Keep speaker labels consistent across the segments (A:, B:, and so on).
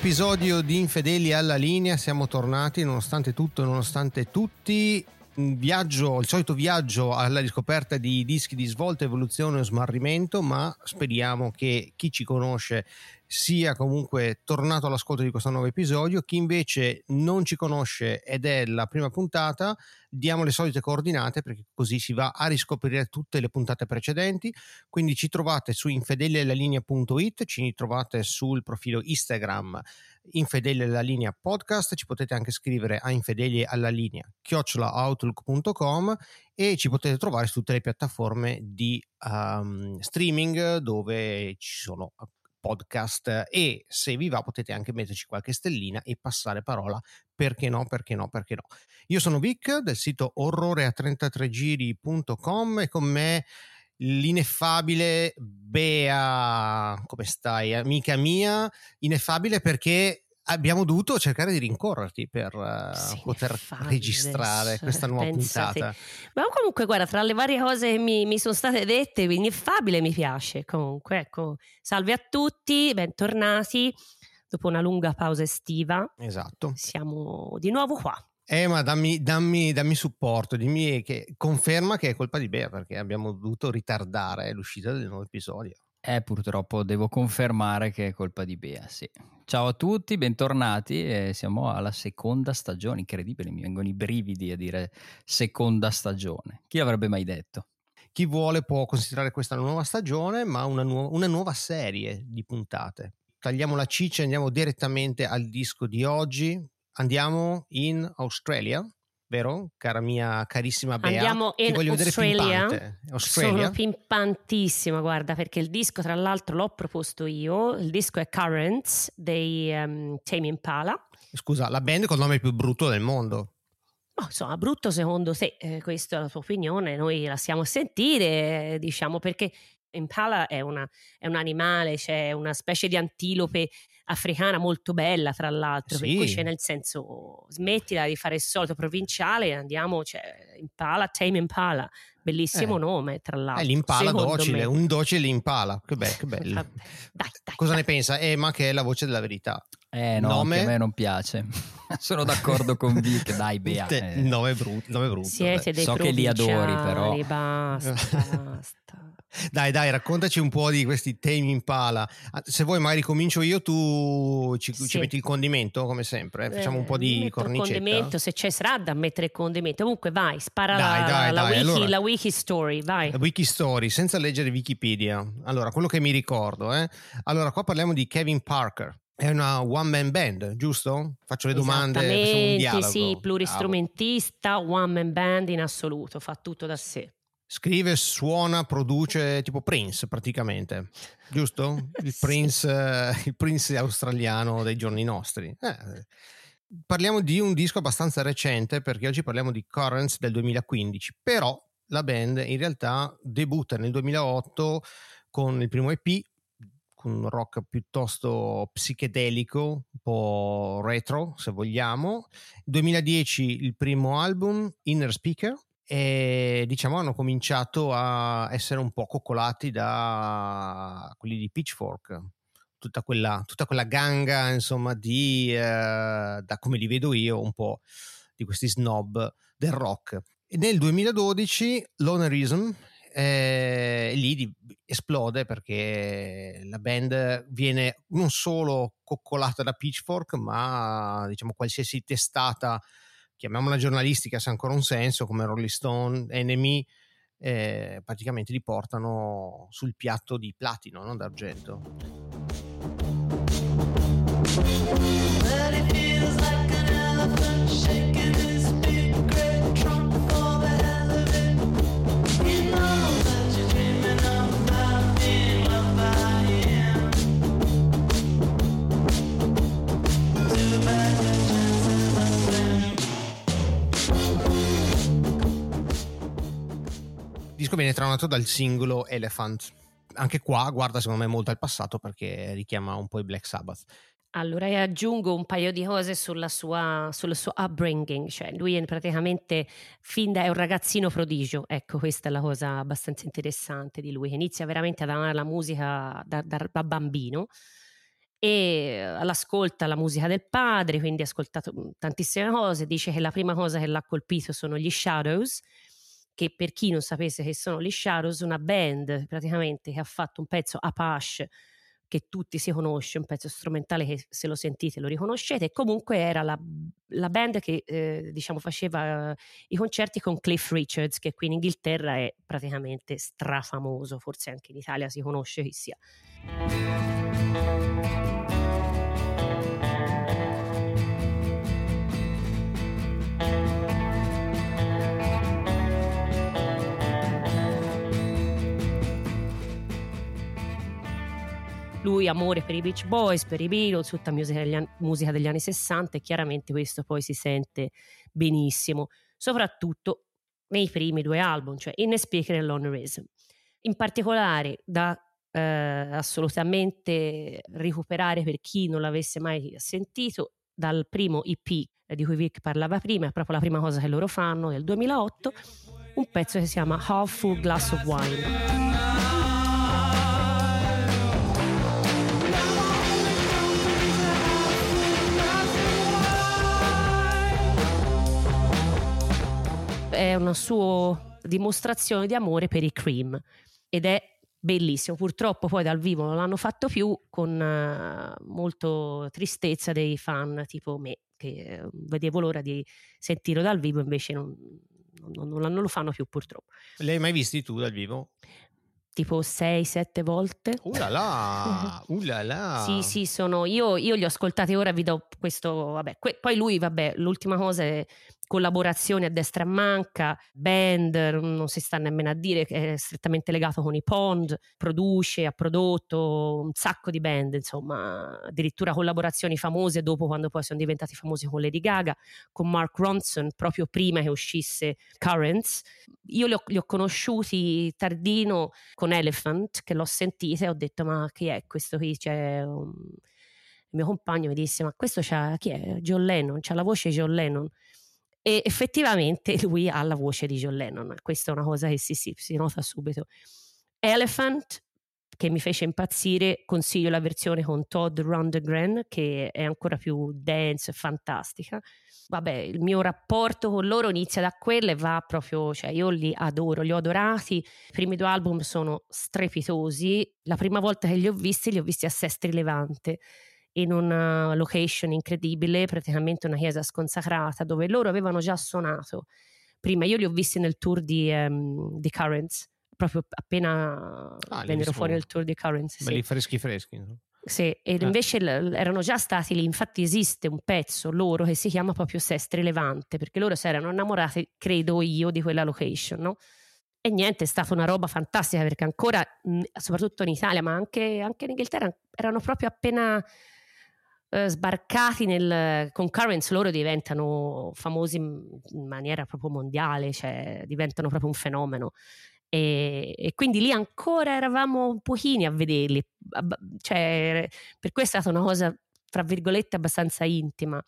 A: episodio di Infedeli alla linea, siamo tornati nonostante tutto, nonostante tutti. Viaggio, il solito viaggio alla riscoperta di dischi di svolta, evoluzione o smarrimento, ma speriamo che chi ci conosce sia comunque tornato all'ascolto di questo nuovo episodio. Chi invece non ci conosce ed è la prima puntata, diamo le solite coordinate perché così si va a riscoprire tutte le puntate precedenti. Quindi ci trovate su infedelialalinea.it, ci trovate sul profilo Instagram Infedeli alla linea podcast, ci potete anche scrivere a infedeli alla linea chiocciolaoutlook.com e ci potete trovare su tutte le piattaforme di um, streaming dove ci sono podcast e se vi va potete anche metterci qualche stellina e passare parola perché no, perché no, perché no. Io sono Vic del sito orrorea33giri.com e con me l'ineffabile Bea, come stai amica mia, ineffabile perché abbiamo dovuto cercare di rincorrerti per uh, sì, poter registrare adesso, questa nuova pensate. puntata.
B: Ma comunque, guarda, tra le varie cose che mi, mi sono state dette, ineffabile mi piace. Comunque, ecco, salve a tutti, bentornati. Dopo una lunga pausa estiva,
A: esatto.
B: Siamo di nuovo qua.
A: Eh, ma dammi, dammi, dammi, supporto, dimmi che conferma che è colpa di Bea perché abbiamo dovuto ritardare l'uscita del nuovo episodio.
C: Eh, purtroppo devo confermare che è colpa di Bea, sì. Ciao a tutti, bentornati. Eh, siamo alla seconda stagione, incredibile, mi vengono i brividi a dire seconda stagione. Chi avrebbe mai detto?
A: Chi vuole può considerare questa una nuova stagione, ma una, nu- una nuova serie di puntate. Tagliamo la ciccia e andiamo direttamente al disco di oggi. Andiamo in Australia vero? Cara mia carissima Bea.
B: Andiamo in Australia. Australia. Sono pimpantissima, guarda, perché il disco tra l'altro l'ho proposto io, il disco è Currents dei um, Tame Impala.
A: Scusa, la band col nome più brutto del mondo.
B: Oh, insomma, brutto secondo te, eh, questa è la tua opinione, noi la stiamo a sentire, diciamo, perché Impala è, una, è un animale, c'è cioè una specie di antilope africana molto bella, tra l'altro, sì. per cui c'è nel senso smettila di fare il solito provinciale, andiamo, cioè, Impala, Tame Impala, bellissimo eh. nome, tra l'altro.
A: È l'impala docile, me. un docile impala, che, be- che bello. Dai, dai, Cosa dai. ne pensa? Eh, ma che è la voce della verità.
C: Eh no, nome... a me non piace. Sono d'accordo con Vic, dai Bea.
A: Eh. Nome brutto, nome brutto.
B: Siete dei
C: so che li adori però.
B: Basta, basta.
A: Dai, dai, raccontaci un po' di questi temi in pala. Ah, se vuoi, magari comincio io, tu ci, sì. ci metti il condimento, come sempre. Eh? Facciamo un po' di
B: Metto
A: cornicetta.
B: Il condimento, se c'è sarà da mettere il condimento. Comunque, vai, spara dai, la, dai, la, dai. Wiki, allora, la, wiki, story, vai.
A: La wiki story, senza leggere Wikipedia. Allora, quello che mi ricordo, eh. Allora, qua parliamo di Kevin Parker. È una one man band, giusto? Faccio le domande.
B: Sì, pluristrumentista, one man band in assoluto, fa tutto da sé.
A: Scrive, suona, produce tipo Prince praticamente, giusto? Il, sì. Prince, eh, il Prince australiano dei giorni nostri. Eh, parliamo di un disco abbastanza recente perché oggi parliamo di Currents del 2015, però la band in realtà debutta nel 2008 con il primo EP, con un rock piuttosto psichedelico, un po' retro se vogliamo. 2010 il primo album, Inner Speaker, e diciamo hanno cominciato a essere un po' coccolati da quelli di Pitchfork tutta quella, tutta quella ganga insomma di eh, da come li vedo io un po' di questi snob del rock e nel 2012 Lonerism eh, lì esplode perché la band viene non solo coccolata da Pitchfork ma diciamo qualsiasi testata chiamiamola giornalistica se ha ancora un senso, come Rolling Stone, Enemy, eh, praticamente li portano sul piatto di platino, non d'argento. Viene tramato dal singolo Elephant. Anche qua guarda secondo me molto al passato perché richiama un po' i Black Sabbath.
B: Allora aggiungo un paio di cose sulla sua, sul suo upbringing, cioè lui è praticamente fin da è un ragazzino prodigio, ecco questa è la cosa abbastanza interessante di lui, inizia veramente ad amare la musica da, da, da bambino e all'ascolta la musica del padre, quindi ha ascoltato tantissime cose, dice che la prima cosa che l'ha colpito sono gli Shadows, che per chi non sapesse che sono gli Shadows, una band praticamente che ha fatto un pezzo Apache che tutti si conosce, un pezzo strumentale che se lo sentite lo riconoscete, e comunque era la, la band che eh, diciamo faceva i concerti con Cliff Richards, che qui in Inghilterra è praticamente strafamoso, forse anche in Italia si conosce chi sia. Lui amore per i Beach Boys, per i Beatles, tutta musica degli, anni, musica degli anni 60 e chiaramente questo poi si sente benissimo, soprattutto nei primi due album, cioè In a Speaker e Lonerism. In particolare da eh, assolutamente recuperare per chi non l'avesse mai sentito dal primo EP di cui Vic parlava prima, è proprio la prima cosa che loro fanno nel 2008, un pezzo che si chiama Half Full Glass of Wine. È una sua dimostrazione di amore per i Cream ed è bellissimo. Purtroppo poi dal vivo non l'hanno fatto più con uh, molto tristezza dei fan tipo me che uh, vedevo l'ora di sentirlo dal vivo invece non, non, non, non, lo fanno più purtroppo.
A: Li hai mai visti tu dal vivo?
B: tipo 6-7 volte.
A: Uh là là, uh là, là.
B: sì, sì, sono io, io li ho ascoltati ora, vi do questo, vabbè, que- poi lui, vabbè, l'ultima cosa è collaborazioni a destra e manca, band, non si sta nemmeno a dire che è strettamente legato con i Pond, produce, ha prodotto un sacco di band, insomma, addirittura collaborazioni famose dopo quando poi sono diventati famosi con Lady Gaga, con Mark Ronson proprio prima che uscisse Currents. Io li ho, li ho conosciuti tardino con Elephant, che l'ho sentita e ho detto ma chi è questo qui? C'è un... Il mio compagno mi disse ma questo c'ha, chi è? John Lennon, c'ha la voce John Lennon e effettivamente lui ha la voce di John Lennon, questa è una cosa che si, si, si nota subito. Elephant, che mi fece impazzire, consiglio la versione con Todd Rundgren, che è ancora più dance, fantastica. Vabbè, il mio rapporto con loro inizia da quello e va proprio, cioè io li adoro, li ho adorati. I primi due album sono strepitosi. La prima volta che li ho visti, li ho visti a Sestri Levante in una location incredibile, praticamente una chiesa sconsacrata, dove loro avevano già suonato. Prima io li ho visti nel tour di, um, di Currents, proprio appena ah, vennero fuori il tour di Currents.
A: Belli sì. freschi freschi. No?
B: Sì, e ah. invece l- erano già stati lì, infatti esiste un pezzo loro che si chiama proprio Sestri Levante, perché loro si erano innamorati, credo io, di quella location, no? E niente, è stata una roba fantastica perché ancora, soprattutto in Italia, ma anche, anche in Inghilterra, erano proprio appena eh, sbarcati nel, con Currents loro diventano famosi in maniera proprio mondiale, cioè diventano proprio un fenomeno. E, e, quindi lì ancora eravamo pochini a vederli, cioè, per questo è stata una cosa, tra virgolette, abbastanza intima.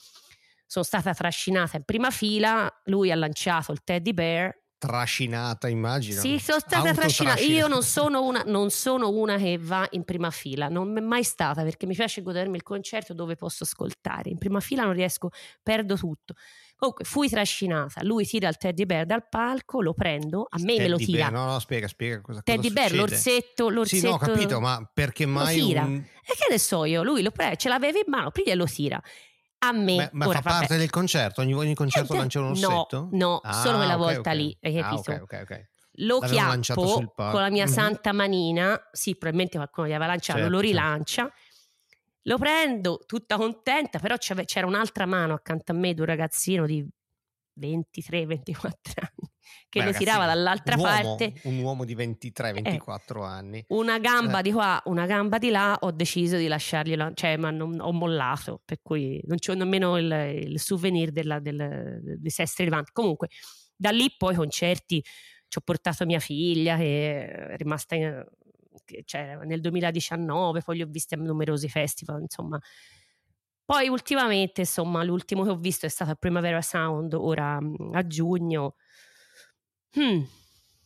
B: Sono stata trascinata in prima fila, lui ha lanciato il teddy bear
A: trascinata, immagino.
B: Sì, sono stata trascinata. Io non sono, una, non sono, una, che va in prima fila, non è mai stata perché mi piace godermi il concerto dove posso ascoltare. In prima fila non riesco, perdo tutto. Comunque fui trascinata, lui tira il teddy bear dal palco, lo prendo, a me teddy me lo tira.
A: Bear, no, no, spiega, spiega cosa
B: Teddy
A: cosa
B: bear,
A: succede.
B: l'orsetto, l'orsetto.
A: Sì, no, ho capito, ma perché mai
B: lo tira.
A: Un...
B: E che ne so io, lui lo prende, ce l'aveva in mano, prima e lo tira a me.
A: Ma, ma
B: ora,
A: fa parte del concerto? Ogni, ogni concerto eh, lancia un orsetto?
B: No, no ah, solo quella okay, volta okay. lì, hai capito?
A: Ah, okay, okay,
B: Lo chiappo con la mia mm-hmm. santa manina, sì, probabilmente qualcuno gli aveva lanciato, certo, lo certo. rilancia. Certo. Lo prendo tutta contenta, però c'era un'altra mano accanto a me di un ragazzino di 23-24 anni che Beh, lo ragazzi, tirava dall'altra
A: un
B: uomo, parte.
A: Un uomo di 23-24 eh, anni.
B: Una gamba eh. di qua, una gamba di là, ho deciso di lasciarglielo, cioè, ma non, ho mollato, per cui non c'ho nemmeno il, il souvenir della, del, di Sestri Levante. Comunque, da lì poi concerti, ci ho portato mia figlia che è rimasta in, cioè, nel 2019, poi li ho visti a numerosi festival, insomma. Poi ultimamente, insomma, l'ultimo che ho visto è stato il Primavera Sound, ora a giugno, Hmm.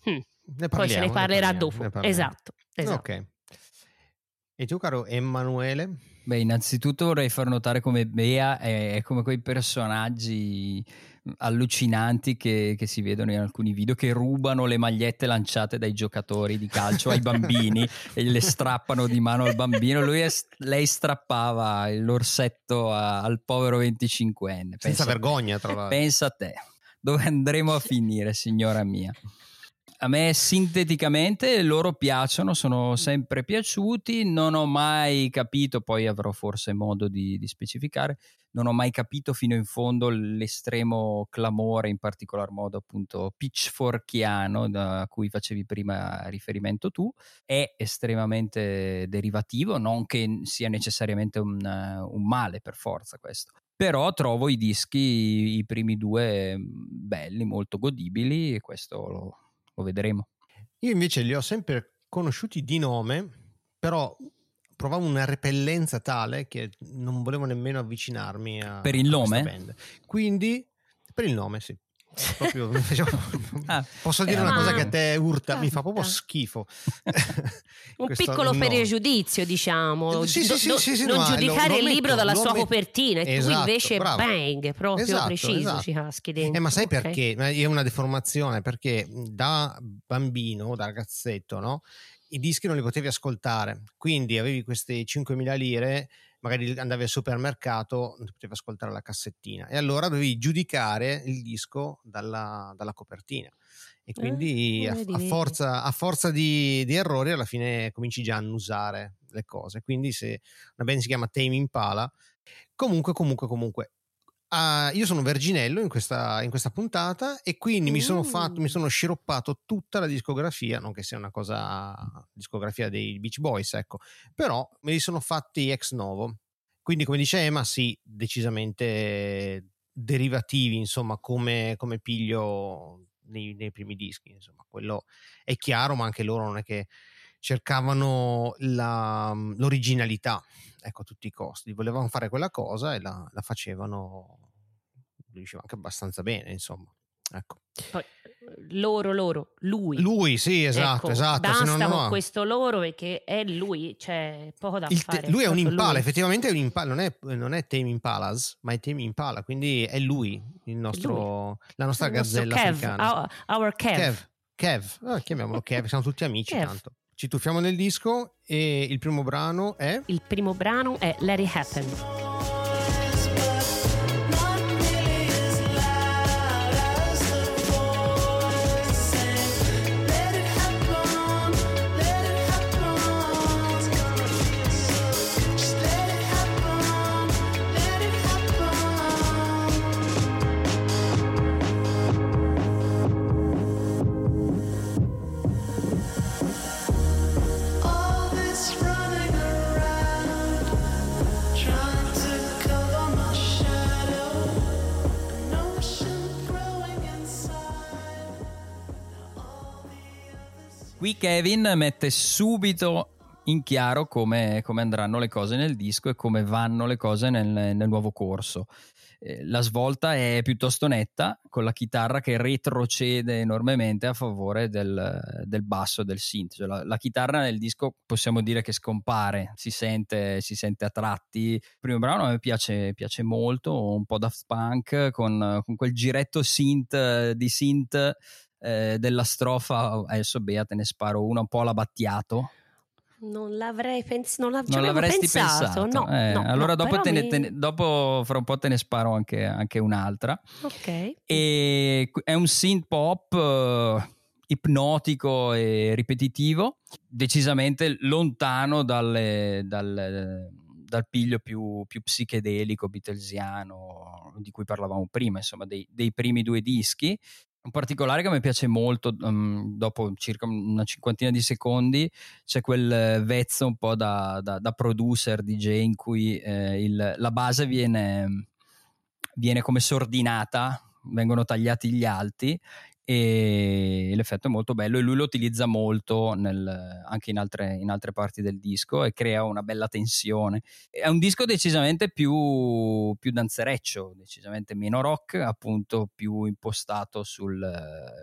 B: Hmm.
A: Ne
B: Poi se ne parlerà ne dopo.
A: Ne
B: esatto, esatto.
A: Ok. E tu, caro Emanuele?
C: Beh, innanzitutto vorrei far notare come Bea è come quei personaggi allucinanti che, che, si vedono in alcuni video che rubano le magliette lanciate dai giocatori di calcio ai bambini e le strappano di mano al bambino. È, lei strappava l'orsetto a, al povero 25enne.
A: Senza vergogna, tra l'altro.
C: Pensa a te, dove andremo a finire, signora mia? A me sinteticamente loro piacciono, sono sempre piaciuti, non ho mai capito, poi avrò forse modo di, di specificare, non ho mai capito fino in fondo l'estremo clamore, in particolar modo appunto pitchforkiano a cui facevi prima riferimento tu, è estremamente derivativo, non che sia necessariamente un, un male per forza questo. Però trovo i dischi, i primi due, belli, molto godibili e questo lo, lo vedremo.
A: Io invece li ho sempre conosciuti di nome, però provavo una repellenza tale che non volevo nemmeno avvicinarmi a
C: Per il nome?
A: Quindi, per il nome, sì. Proprio, ah, posso dire una cosa che a te urta, mi fa proprio schifo.
B: Un piccolo no. pregiudizio, diciamo. Sì, sì, sì, sì, sì non no, giudicare lo, lo il libro dalla sua metto. copertina, e esatto, tu invece bravo. bang, proprio esatto, preciso esatto. ci caschi dentro.
A: Eh, ma sai okay. perché? È una deformazione, perché da bambino, da ragazzetto, no? i dischi non li potevi ascoltare, quindi avevi queste 5.000 lire, magari andavi al supermercato, non ti potevi ascoltare la cassettina. E allora dovevi giudicare il disco dalla, dalla copertina. E quindi eh, a, a, forza, a, forza, di, di, errori alla fine cominci già a annusare le cose, quindi se una band si chiama Tame Impala, comunque comunque comunque Uh, io sono verginello in questa, in questa puntata e quindi mm. mi sono fatto, mi mm. sono sciroppato tutta la discografia, non che sia una cosa discografia dei Beach Boys, ecco, però me li sono fatti ex novo. Quindi, come dice Emma, sì, decisamente derivativi, insomma, come, come piglio nei, nei, primi dischi, insomma, quello è chiaro, ma anche loro non è che cercavano la, l'originalità ecco, a tutti i costi. Volevano fare quella cosa e la, la facevano, diceva anche abbastanza bene, insomma. Ecco.
B: Poi, loro, loro, lui.
A: Lui, sì, esatto,
B: ecco,
A: esatto.
B: Basta con
A: no.
B: questo loro perché è lui, c'è poco da
A: Il
B: fare.
A: Te, lui è un impala,
B: lui.
A: effettivamente è un impala, non è, non è Tame Impalas, ma è Tame Impala, quindi è lui, il nostro, lui. la nostra il gazzella Kev, africana.
B: Our, our Kev.
A: Kev. Kev. Oh, chiamiamolo Kev, siamo tutti amici Kev. tanto. Ci tuffiamo nel disco e il primo brano è?
B: Il primo brano è Let It Happen.
C: Kevin mette subito in chiaro come, come, andranno le cose nel disco e come vanno le cose nel, nel nuovo corso. Eh, la svolta è piuttosto netta, con la chitarra che retrocede enormemente a favore del, del basso del synth. Cioè la, la, chitarra nel disco possiamo dire che scompare, si sente, si sente a tratti. Il primo brano a me piace, piace molto, un po' Daft Punk con, con quel giretto synth di synth eh, della strofa, adesso Bea te ne sparo una un po' alla Battiato.
B: Non l'avrei pens- non,
C: non l'avresti
B: pensato,
C: pensato.
B: No,
C: eh,
B: no,
C: allora
B: no,
C: dopo, te
B: mi...
C: te ne, dopo, fra un po' te ne sparo anche, anche un'altra.
B: Ok.
C: E è un synth pop uh, ipnotico e ripetitivo, decisamente lontano dalle, dalle, dal piglio più, più, psichedelico, beatlesiano di cui parlavamo prima, insomma, dei, dei primi due dischi. Un particolare che mi piace molto, um, dopo circa una cinquantina di secondi, c'è quel vezzo un po' da, da, da producer DJ in cui eh, il, la base viene, viene come sordinata, vengono tagliati gli alti e l'effetto è molto bello e lui lo utilizza molto nel, anche in altre, in altre, parti del disco e crea una bella tensione. È un disco decisamente più, più danzereccio, decisamente meno rock, appunto più impostato sul,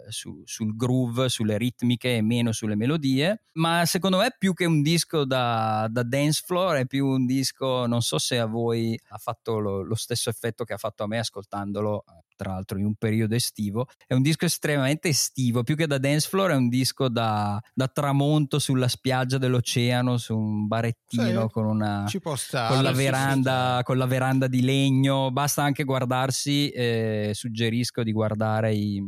C: su, sul groove, sulle ritmiche e meno sulle melodie, ma secondo me più che un disco da, da dance floor è più un disco, non so se a voi ha fatto lo, lo stesso effetto che ha fatto a me ascoltandolo tra l'altro in un periodo estivo. È un disco estremamente estivo, più che da dance floor è un disco da, da tramonto sulla spiaggia dell'oceano, su un barettino sì, con, una,
A: stare,
C: con, la veranda, con la veranda di legno. Basta anche guardarsi, eh, suggerisco di guardare i,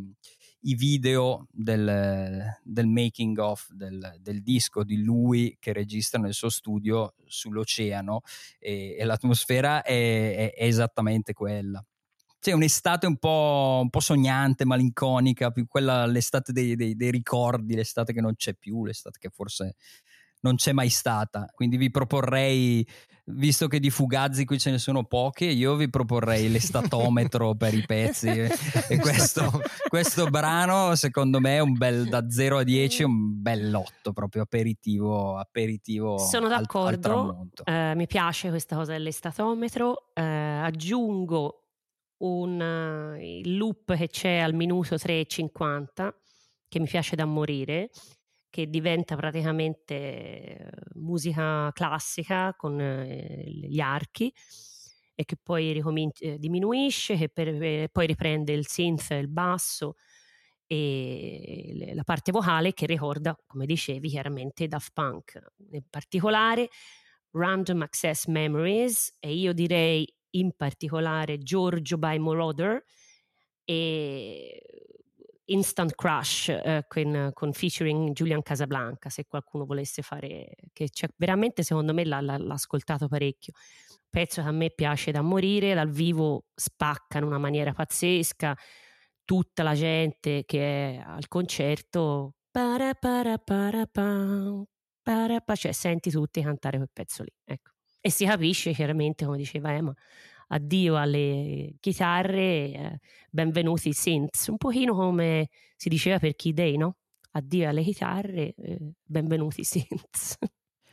C: i video del, del making of del, del, disco di lui che registra nel suo studio sull'oceano e, e l'atmosfera è, è, è esattamente quella c'è un'estate un po', un po', sognante, malinconica, più quella l'estate dei, dei, dei, ricordi, l'estate che non c'è più, l'estate che forse non c'è mai stata. Quindi vi proporrei, visto che di fugazzi qui ce ne sono poche, io vi proporrei l'estatometro per i pezzi. E questo, questo, brano, secondo me, è un bel da 0 a 10, un bel 8, proprio aperitivo. aperitivo
B: Sono d'accordo, al, al eh, mi piace questa cosa dell'estatometro. Eh, aggiungo un il loop che c'è al minuto 3,50 che mi piace da morire che diventa praticamente musica classica con gli archi e che poi ricomin- eh, diminuisce, che per, eh, poi riprende il synth, il basso e la parte vocale che ricorda, come dicevi, chiaramente Daft Punk, in particolare Random Access Memories e io direi in particolare Giorgio by Moroder e Instant Crush eh, con, con, featuring Julian Casablanca se qualcuno volesse fare che c'è, veramente secondo me l'ha, l'ha, l'ha, ascoltato parecchio. Pezzo che a me piace da morire dal vivo spacca in una maniera pazzesca tutta la gente che è al concerto para para para pa, para pa, cioè senti tutti cantare quel pezzo lì ecco. E si capisce chiaramente, come diceva Emma, addio alle chitarre, eh, benvenuti i synths, un pochino come si diceva per Key Day, no? Addio alle chitarre, eh, benvenuti i synths.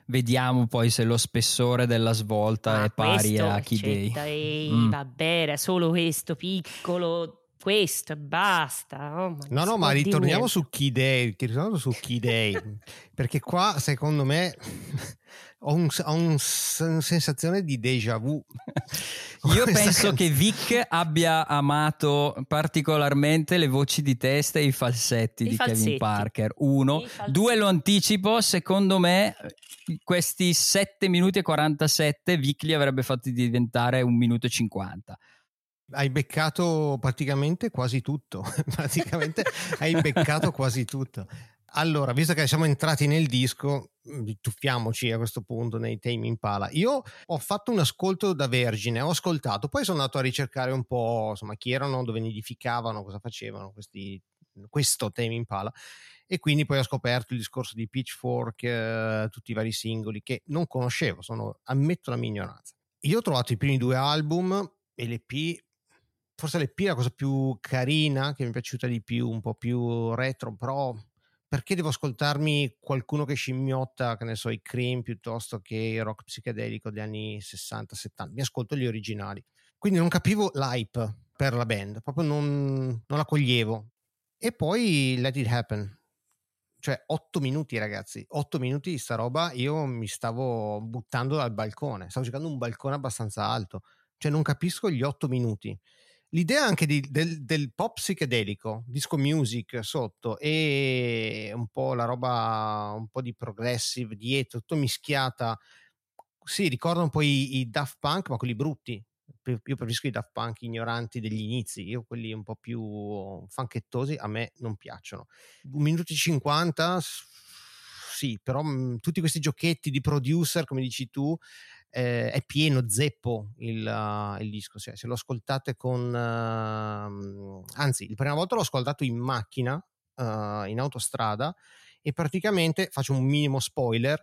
C: Vediamo poi se lo spessore della svolta ah, è pari a Key Day.
B: Mm. Vabbè, era solo questo piccolo questo e basta. Oh,
A: no, no, ma ritorniamo su Key Day, ritorniamo su Key Day, perché qua secondo me ho, un, ho un, una sensazione di déjà vu.
C: Io penso can... che Vic abbia amato particolarmente le voci di testa e i falsetti I di falsetti. Kevin Parker. Uno, due lo anticipo, secondo me questi 7 minuti e 47 Vic li avrebbe fatti diventare 1 minuto e 50
A: hai beccato praticamente quasi tutto. praticamente hai beccato quasi tutto. Allora, visto che siamo entrati nel disco, mm, tuffiamoci a questo punto nei Tame Impala. Io ho fatto un ascolto da vergine, ho ascoltato, poi sono andato a ricercare un po' insomma chi erano, dove nidificavano, cosa facevano questi, questo Tame Impala e quindi poi ho scoperto il discorso di Pitchfork, eh, tutti i vari singoli che non conoscevo, sono, ammetto la mia ignoranza. Io ho trovato i primi due album l'EP forse l'EP è la cosa più carina che mi è piaciuta di più, un po' più retro, però perché devo ascoltarmi qualcuno che scimmiotta, che ne so, i Cream piuttosto che il rock psichedelico degli anni 60-70? Mi ascolto gli originali. Quindi non capivo l'hype per la band, proprio non, non la coglievo. E poi Let It Happen. Cioè, otto minuti, ragazzi, otto minuti di sta roba, io mi stavo buttando dal balcone, stavo cercando un balcone abbastanza alto. Cioè, non capisco gli otto minuti l'idea anche di, del, del, pop psichedelico, disco music sotto e un po' la roba, un po' di progressive dietro, tutto mischiata. Sì, ricorda un po' i, i Daft Punk, ma quelli brutti. Io preferisco i Daft Punk ignoranti degli inizi, io quelli un po' più fanchettosi a me non piacciono. Un minuto e 50, sì, però mh, tutti questi giochetti di producer, come dici tu, eh, è pieno zeppo il, uh, il disco. Se, se, lo ascoltate con. Uh, anzi, la prima volta l'ho ascoltato in macchina, uh, in autostrada, e praticamente faccio un minimo spoiler.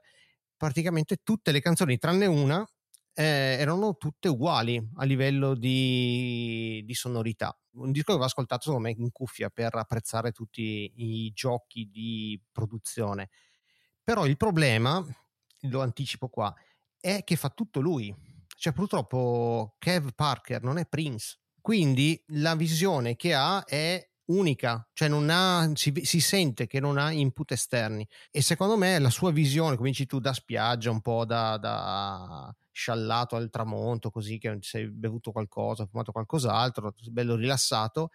A: Praticamente tutte le canzoni, tranne una, eh, erano tutte uguali a livello di, di, sonorità. Un disco che va ascoltato secondo me in cuffia per apprezzare tutti i giochi di produzione. Però il problema, lo anticipo qua, è che fa tutto lui. Cioè purtroppo Kev Parker non è Prince, quindi la visione che ha è unica, cioè non ha, si, si, sente che non ha input esterni. E secondo me la sua visione, come dici tu, da spiaggia, un po' da, da sciallato al tramonto, così che sei bevuto qualcosa, fumato qualcos'altro, bello rilassato,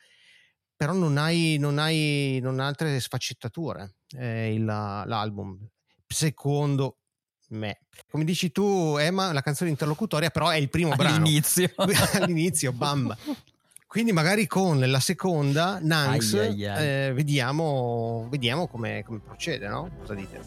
A: però non hai, non hai, non ha altre sfaccettature eh, il, l'album, secondo me. Come dici tu, Emma, la canzone interlocutoria, però è il primo brano.
C: All'inizio.
A: All'inizio, bam. Quindi magari con la seconda, Nanks, ai, ai, ai. Eh, vediamo, vediamo come, come procede, no? Cosa dite?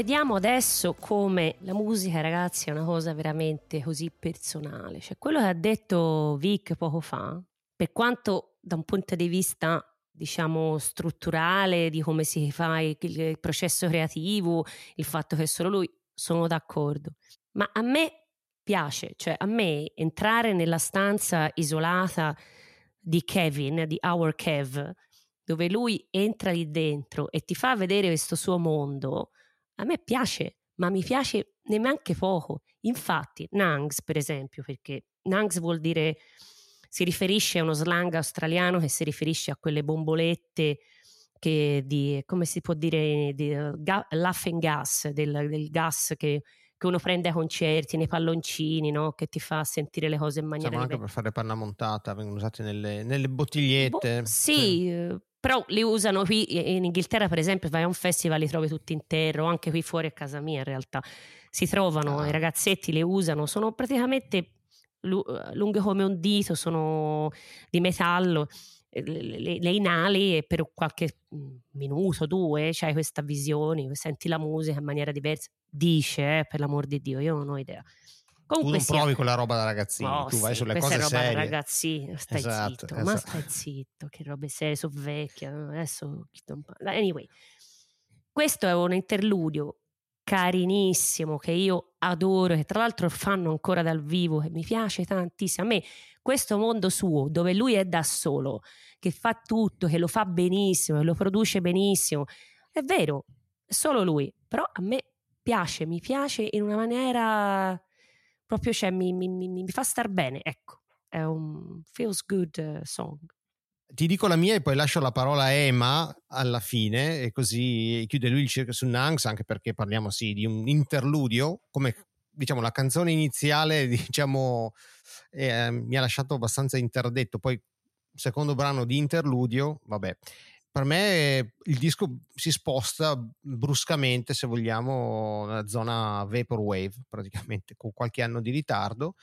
B: Vediamo adesso come la musica, ragazzi, è una cosa veramente così personale. Cioè, quello che ha detto Vic poco fa, per quanto da un punto di vista diciamo strutturale di come si fa il, il processo creativo, il fatto che è solo lui, sono d'accordo. Ma a me piace, cioè a me entrare nella stanza isolata di Kevin, di Our Kev, dove lui entra lì dentro e ti fa vedere questo suo mondo, a me piace, ma mi piace neanche poco. Infatti, Nangs, per esempio, perché Nangs vuol dire, si riferisce a uno slang australiano che si riferisce a quelle bombolette che di, come si può dire, di uh, ga, laughing gas, del, del gas che, che, uno prende ai concerti, nei palloncini, no? che ti fa sentire le cose in maniera
A: Siamo
B: anche
A: per fare panna montata, vengono usati nelle, nelle bottigliette.
B: Bo- sì, sì. Eh, però li usano qui in Inghilterra per esempio vai a un festival li trovi tutti intero anche qui fuori a casa mia in realtà si trovano ah. i ragazzetti le usano sono praticamente lunghe come un dito sono di metallo eh, le, le, inali e per qualche mm, minuto, due, c'hai questa visione, senti la musica in maniera diversa. Dice, eh, per l'amor di Dio, io non ho idea.
A: Comunque tu non provi quella roba da ragazzino, oh, tu vai sulle cose
B: roba
A: serie.
B: da ragazzino, stai esatto, zitto, esatto. ma stai zitto, che robe serie, sono vecchia, adesso... Anyway, questo è un interludio carinissimo che io adoro, che tra l'altro fanno ancora dal vivo, che mi piace tantissimo. A me questo mondo suo, dove lui è da solo, che fa tutto, che lo fa benissimo, che lo produce benissimo, è vero, è solo lui, però a me piace, mi piace in una maniera proprio cioè, mi, mi, mi, mi, fa star bene, ecco, è un feels good uh, song.
A: Ti dico la mia e poi lascio la parola a Emma alla fine e così chiude lui il circo su Nangs anche perché parliamo sì di un interludio come diciamo la canzone iniziale diciamo eh, mi ha lasciato abbastanza interdetto poi secondo brano di interludio vabbè per me il disco si sposta bruscamente, se vogliamo, nella zona vaporwave, praticamente con qualche anno di ritardo.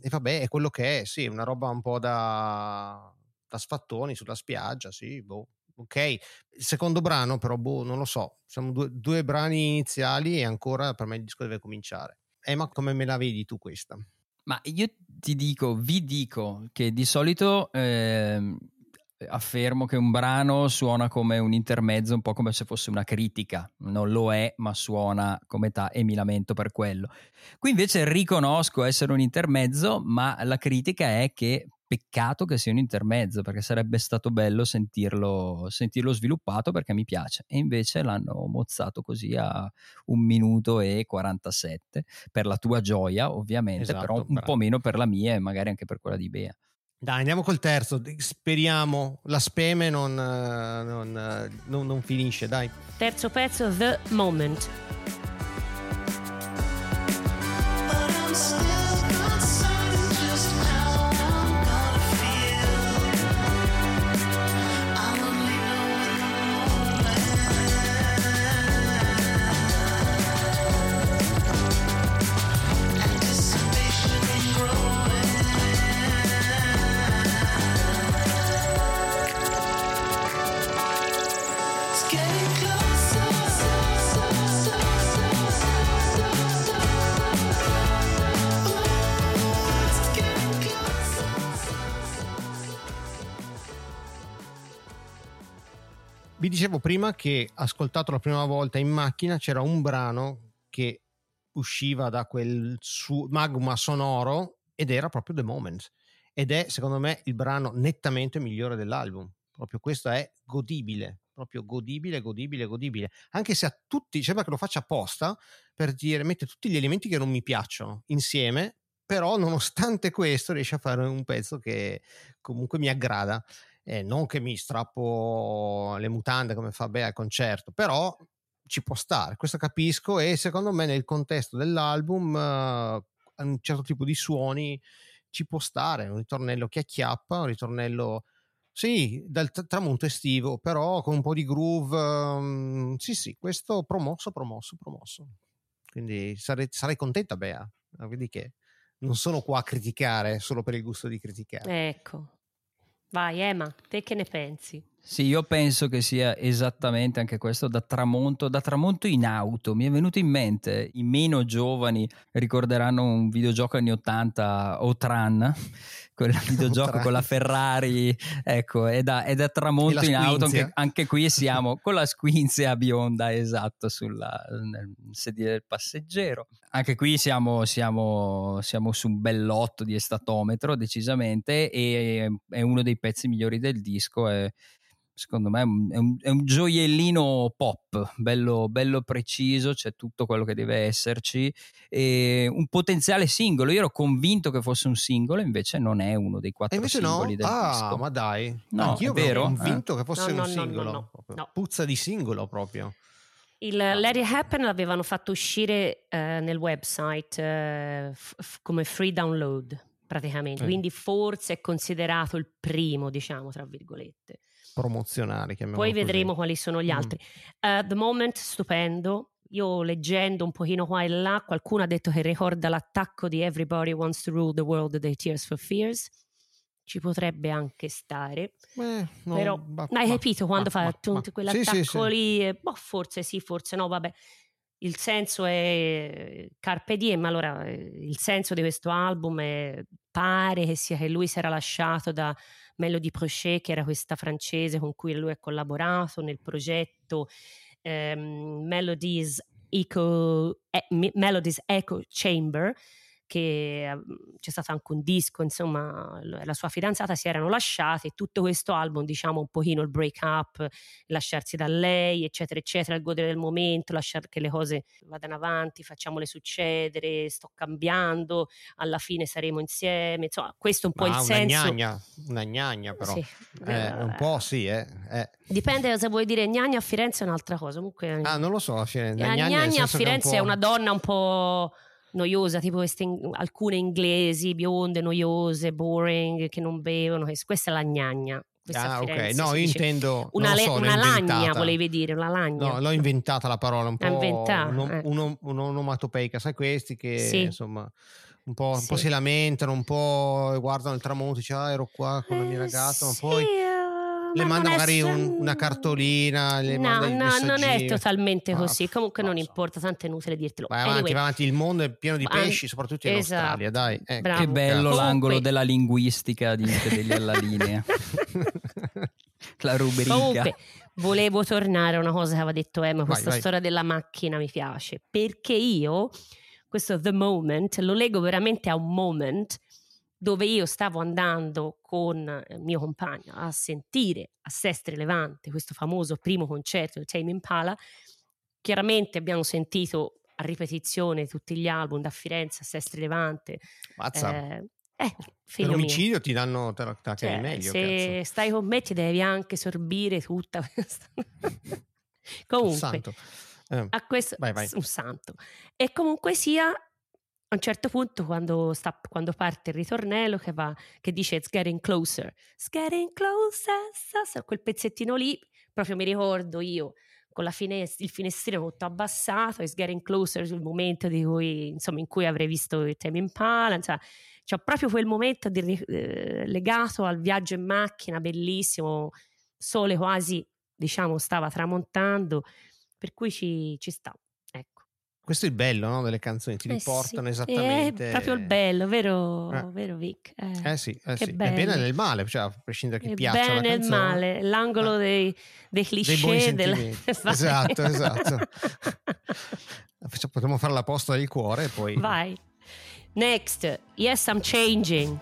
A: E vabbè, è quello che è, sì, una roba un po' da, da sfattoni sulla spiaggia, sì, boh. Ok, il secondo brano però, boh, non lo so, siamo due, due brani iniziali e ancora per me il disco deve cominciare. Emma, come me la vedi tu questa?
C: Ma io ti dico, vi dico che di solito eh, affermo che un brano suona come un intermezzo, un po' come se fosse una critica. Non lo è, ma suona come ta e mi lamento per quello. Qui invece riconosco essere un intermezzo, ma la critica è che peccato che sia un intermezzo, perché sarebbe stato bello sentirlo, sentirlo sviluppato perché mi piace. E invece l'hanno mozzato così a un minuto e 47 per la tua gioia, ovviamente, esatto, però un bravo. po' meno per la mia e magari anche per quella di Bea.
A: Dai, andiamo col terzo. Speriamo la speme non, non, non, non finisce, dai.
B: Terzo pezzo, The Moment.
A: Prima che ascoltato la prima volta in macchina c'era un brano che usciva da quel su- magma sonoro ed era proprio The Moment ed è secondo me il brano nettamente migliore dell'album. Proprio questo è godibile, proprio godibile, godibile, godibile. Anche se a tutti sembra che lo faccia apposta per dire mette tutti gli elementi che non mi piacciono insieme, però nonostante questo riesce a fare un pezzo che comunque mi aggrada. Eh, non che mi strappo le mutande come fa Bea al concerto, però ci può stare, questo capisco e secondo me nel contesto dell'album uh, un certo tipo di suoni ci può stare, un ritornello che acchiappa, un ritornello sì, dal t- tramonto estivo, però con un po' di groove, um, sì sì, questo promosso, promosso, promosso. Quindi sarei, sarei contenta Bea, vedi che non sono qua a criticare solo per il gusto di criticare.
B: Ecco, vai Emma, te che ne pensi?
C: Sì, io penso che sia esattamente anche questo da tramonto, da tramonto in auto. Mi è venuto in mente, i meno giovani ricorderanno un videogioco anni 80, Otran, quel videogioco con la Ferrari, ecco, è da, è da tramonto in auto, anche, anche, qui siamo con la squinzia bionda, esatto, sulla, nel sedile del passeggero. Anche qui siamo, siamo, siamo su un bell'otto di estatometro, decisamente, e è uno dei pezzi migliori del disco. È, secondo me è un, è un, gioiellino pop, bello, bello, preciso, c'è tutto quello che deve esserci, e un potenziale singolo. Io ero convinto che fosse un singolo, invece non è uno dei quattro singoli
A: no?
C: del
A: ah,
C: disco.
A: ma dai,
C: no, vero?
A: ero convinto eh. che fosse
B: no,
A: un singolo. Puzza di singolo proprio.
B: Il Let It Happen l'avevano fatto uscire uh, nel website uh, f- come free download praticamente, eh. quindi forse è considerato il primo, diciamo, tra virgolette
A: promozionali.
B: Poi vedremo
A: così.
B: quali sono gli altri. Mm. Uh, The Moment, stupendo. Io leggendo un pochino qua e là, qualcuno ha detto che ricorda l'attacco di Everybody Wants to Rule the World dei Tears for Fears. Ci potrebbe anche stare,
A: Beh, no,
B: però
A: bah,
B: hai capito quando
A: bah,
B: fa appunto quell'attacco
A: sì, sì,
B: lì? Sì. Boh, forse sì, forse no, vabbè. Il senso è Carpe Diem, allora il senso di questo album è, pare che sia che lui si era lasciato da Melody Prochet, che era questa francese con cui lui ha collaborato nel progetto ehm, Melodies, Eco, eh, Melodies Echo Chamber, che mhmm, c'è stato anche un disco, insomma, la sua fidanzata si erano lasciati e tutto questo album, diciamo un pochino il break up, lasciarsi da lei, eccetera, eccetera, il godere del momento, lasciare che le cose vadano avanti, facciamole succedere, sto cambiando, alla fine saremo insieme, insomma, questo è un po'
A: Ma
B: il
A: una
B: senso.
A: Gnagna, una gnagna però.
B: Sì.
A: Eh, un po' sì, eh. eh.
B: Dipende se vuoi dire gnagna a Firenze è un'altra cosa. Comunque,
A: ah, non lo so, a Firenze.
B: La
A: gnagna,
B: gnagna a Firenze è, un è una donna un po' noiosa, tipo queste alcune inglesi, bionde, noiose, boring, che non bevono. Questa è la gnagna.
A: Ah, ok. No, io intendo
B: una,
A: so,
B: una lagna, volevi dire, una lagna.
A: No, l'ho inventata la parola un po'
B: inventata,
A: un,
B: eh.
A: un, un'onomatopeica, sai questi che
B: Sì.
A: insomma un po', un
B: Sì.
A: po' si lamentano, un po' guardano il tramonto, dicono ah, ero qua con la mia
B: Eh,
A: ragazza, ma
B: sì,
A: poi
B: eh,
A: le
B: ma
A: manda magari un- una cartolina, le
B: no, no, non è totalmente
A: Ah,
B: così. Comunque
A: non so.
B: importa, tanto è inutile dirtelo.
A: Vai avanti,
B: Anyway,
A: vai avanti, il mondo è pieno di pesci, soprattutto in
B: esatto.
A: Australia, dai.
B: Bravo.
C: Che bello
B: Comunque-
C: l'angolo della linguistica di Infedeli alla linea. La rubrica.
B: Comunque, volevo tornare a una cosa che aveva detto Emma, questa
A: vai.
B: storia della macchina mi piace, perché io questo The Moment lo leggo veramente a un moment dove io stavo andando con il mio compagno a sentire a Sestri Levante questo famoso primo concerto di Tame Impala. Chiaramente abbiamo sentito a ripetizione tutti gli album da Firenze a Sestri Levante.
A: Mazza,
B: Eh, eh,
A: per
B: figlio mio.
A: omicidio ti danno te la te la
B: Cioè,
A: meglio.
B: se
A: cazzo.
B: stai con me ti devi anche sorbire tutta questa comunque
A: Santo. Eh,
B: a questo
A: Vai, vai.
B: un santo e comunque sia a un certo punto quando, sta, quando parte il ritornello che, va, che dice it's getting closer it's getting closer quel pezzettino lì proprio mi ricordo io con finest- il finestrino tutto abbassato it's getting closer sul momento cui, insomma, in cui avrei visto il Tame Impala insomma, c'è proprio quel momento di eh, legato al viaggio in macchina bellissimo sole quasi diciamo stava tramontando per cui ci, ci sta
A: Questo è il bello no, delle canzoni, ti
B: Eh
A: riportano
B: sì,
A: esattamente.
B: È proprio il bello, vero,
A: Eh.
B: vero Vic? Eh.
A: Eh sì, eh sì. È bene
B: bello.
A: nel male, cioè a prescindere che
B: Il
A: piaccia
B: bene
A: canzone.
B: male, l'angolo
A: Ah.
B: dei, dei
A: Dei buoni
B: cliché. Del...
A: sentimenti.
B: Vai.
A: Esatto, esatto. Potremmo fare la posta del cuore e poi...
B: Vai. Next, yes, I'm changing.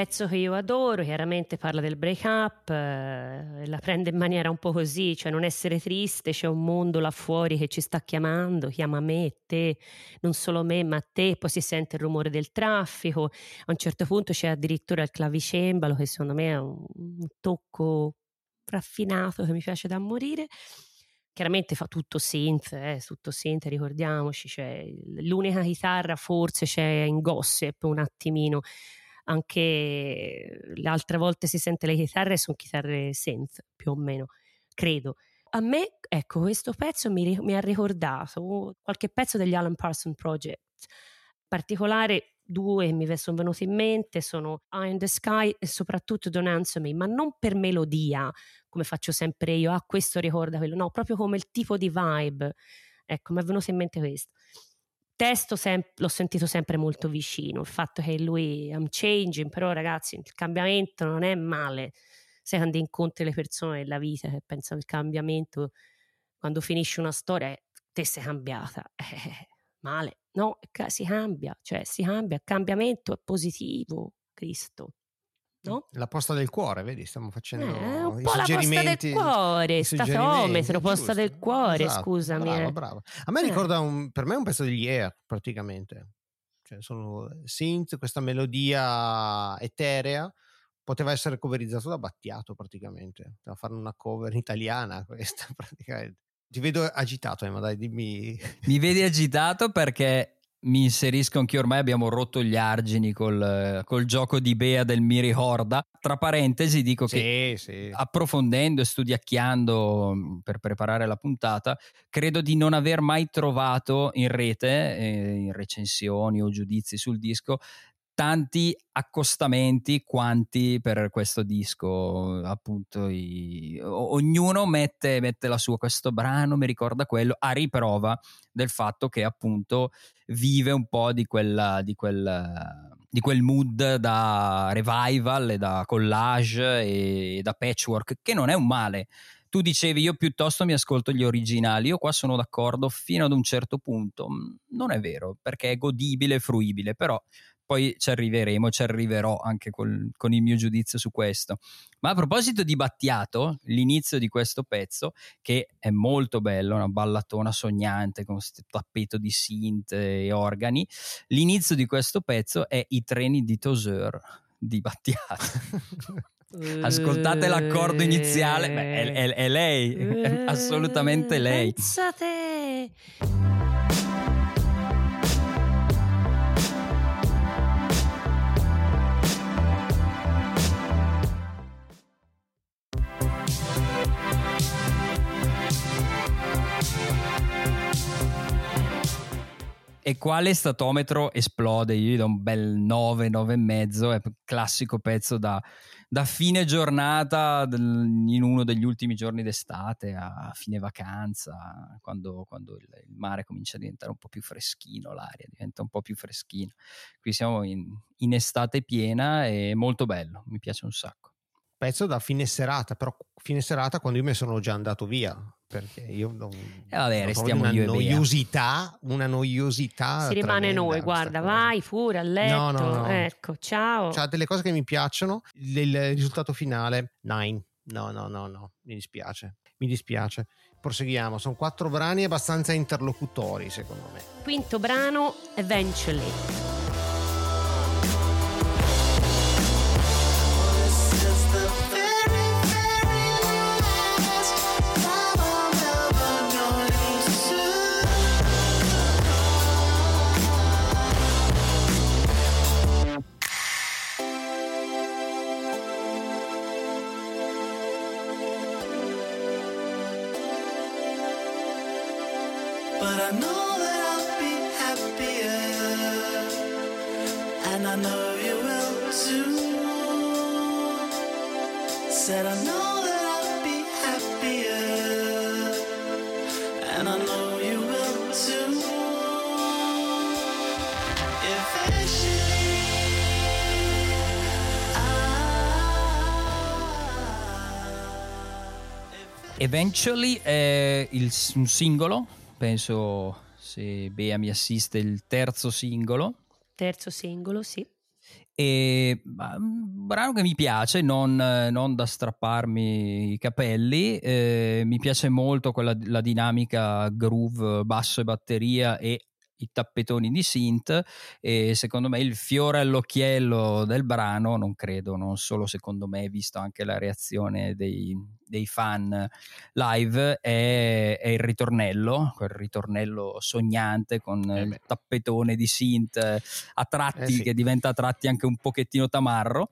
B: Pezzo che io adoro, chiaramente parla del break up, eh, la prende in maniera un po' così, cioè non essere triste, c'è un mondo là fuori che ci sta chiamando, chiama me, te, non solo me, ma te, poi si sente il rumore del traffico, a un certo punto c'è addirittura il clavicembalo che secondo me è un, un tocco raffinato che mi piace da morire. Chiaramente fa tutto synth, eh, tutto synth, ricordiamoci, cioè, l'unica chitarra forse c'è in gossip un attimino, anche le altre volte si sente le chitarre sono chitarre synth più o meno credo. A me ecco questo pezzo mi, mi ha ricordato qualche pezzo degli Alan Parsons Project. In particolare due che mi sono venuti in mente sono Eye in the Sky e soprattutto Don't Answer Me ma non per melodia come faccio sempre io. Ah questo ricorda quello. No proprio come il tipo di vibe. Ecco mi è venuto in mente questo testo sem- l'ho sentito sempre molto vicino, il fatto che lui I'm changing, però ragazzi il cambiamento non è male, sai quando incontri le persone nella vita che pensano il cambiamento, quando finisce una storia te sei cambiata, eh, male, no, si cambia, cioè si cambia, il cambiamento è positivo, Cristo, no?
A: La posta del cuore, vedi, stiamo facendo
B: Eh, un
A: i
B: po' la posta del
A: suggerimenti-
B: cuore,
A: i
B: statometro,
A: suggerimenti,
B: posta del cuore,
A: Esatto,
B: scusami.
A: Brava,
B: eh.
A: brava. A me
B: Eh.
A: ricorda un, per me è un pezzo degli Air, praticamente. Cioè, sono synth, questa melodia eterea, poteva essere coverizzato da Battiato, praticamente. Poteva fare una cover italiana questa, praticamente. Ti vedo agitato, eh, ma dai, dimmi...
C: Mi vedi agitato perché mi inserisco anch'io, ormai abbiamo rotto gli argini col, col gioco di Bea del mi ricorda. Tra parentesi dico che
A: Sì, sì.
C: approfondendo e studiacchiando mh, per preparare la puntata, credo di non aver mai trovato in rete, eh, in recensioni o giudizi sul disco, tanti accostamenti quanti per questo disco appunto i- ognuno mette, mette la sua. Questo brano mi ricorda quello a riprova del fatto che appunto vive un po' di quella di quel di quel mood da revival e da collage e da patchwork che non è un male. Tu dicevi io piuttosto mi ascolto gli originali. Io qua sono d'accordo fino ad un certo punto. Mm, non è vero perché è godibile e fruibile però poi ci arriveremo, ci arriverò anche col- con il mio giudizio su questo. Ma a proposito di Battiato, l'inizio di questo pezzo, che è molto bello, una ballatona sognante con questo tappeto di synth e organi, l'inizio di questo pezzo è I treni di Toseur di Battiato. Ascoltate l'accordo iniziale, beh, è, è- è lei, è assolutamente lei.
B: Pensate.
C: E quale statometro esplode? Io gli do un bel 9, 9 e mezzo, è un classico pezzo da, da fine giornata in uno degli ultimi giorni d'estate a fine vacanza, quando, quando il, il mare comincia a diventare un po' più freschino, l'aria diventa un po' più freschina. Qui siamo in, in estate piena e molto bello, mi piace un sacco.
A: Pezzo da fine serata, però fine serata quando io me sono già andato via, perché io non...
C: E vabbè, restiamo
A: una noiosità, una noiosità
B: si rimane noi, guarda,
A: cosa.
B: vai pure a letto.
A: No, no, no.
B: Ecco, ciao.
A: C'ha delle cose che mi piacciono, il, risultato finale 9, no, no, no, no, mi dispiace, mi dispiace. Proseguiamo, sono quattro brani abbastanza interlocutori secondo me.
B: Quinto brano, Eventually.
D: Eventually
C: è il- un singolo, penso se Bea mi assiste il terzo singolo.
B: Terzo singolo, sì.
C: E un brano che mi piace, non, non da strapparmi i capelli, eh, mi piace molto quella, la dinamica groove, basso e batteria e i tappetoni di synth e secondo me il fiore all'occhiello del brano, non credo, non solo secondo me, visto anche la reazione dei, dei fan live, è, è il ritornello, quel ritornello sognante con
A: Eh
C: il tappetone di synth a tratti
A: Eh sì.
C: che diventa a tratti anche un pochettino tamarro.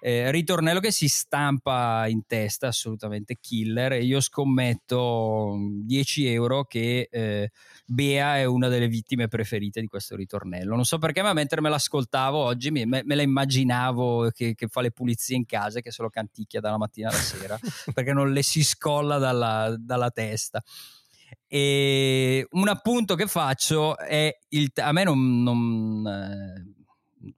C: Eh, ritornello che si stampa in testa, assolutamente killer. E io scommetto mm, 10 euro che eh, Bea è una delle vittime preferite di questo ritornello. Non so perché, ma mentre me l'ascoltavo oggi me, me la immaginavo che, che fa le pulizie in casa e che se lo canticchia dalla mattina alla sera perché non le si scolla dalla, dalla testa. E un appunto che faccio è il a me non, non, eh,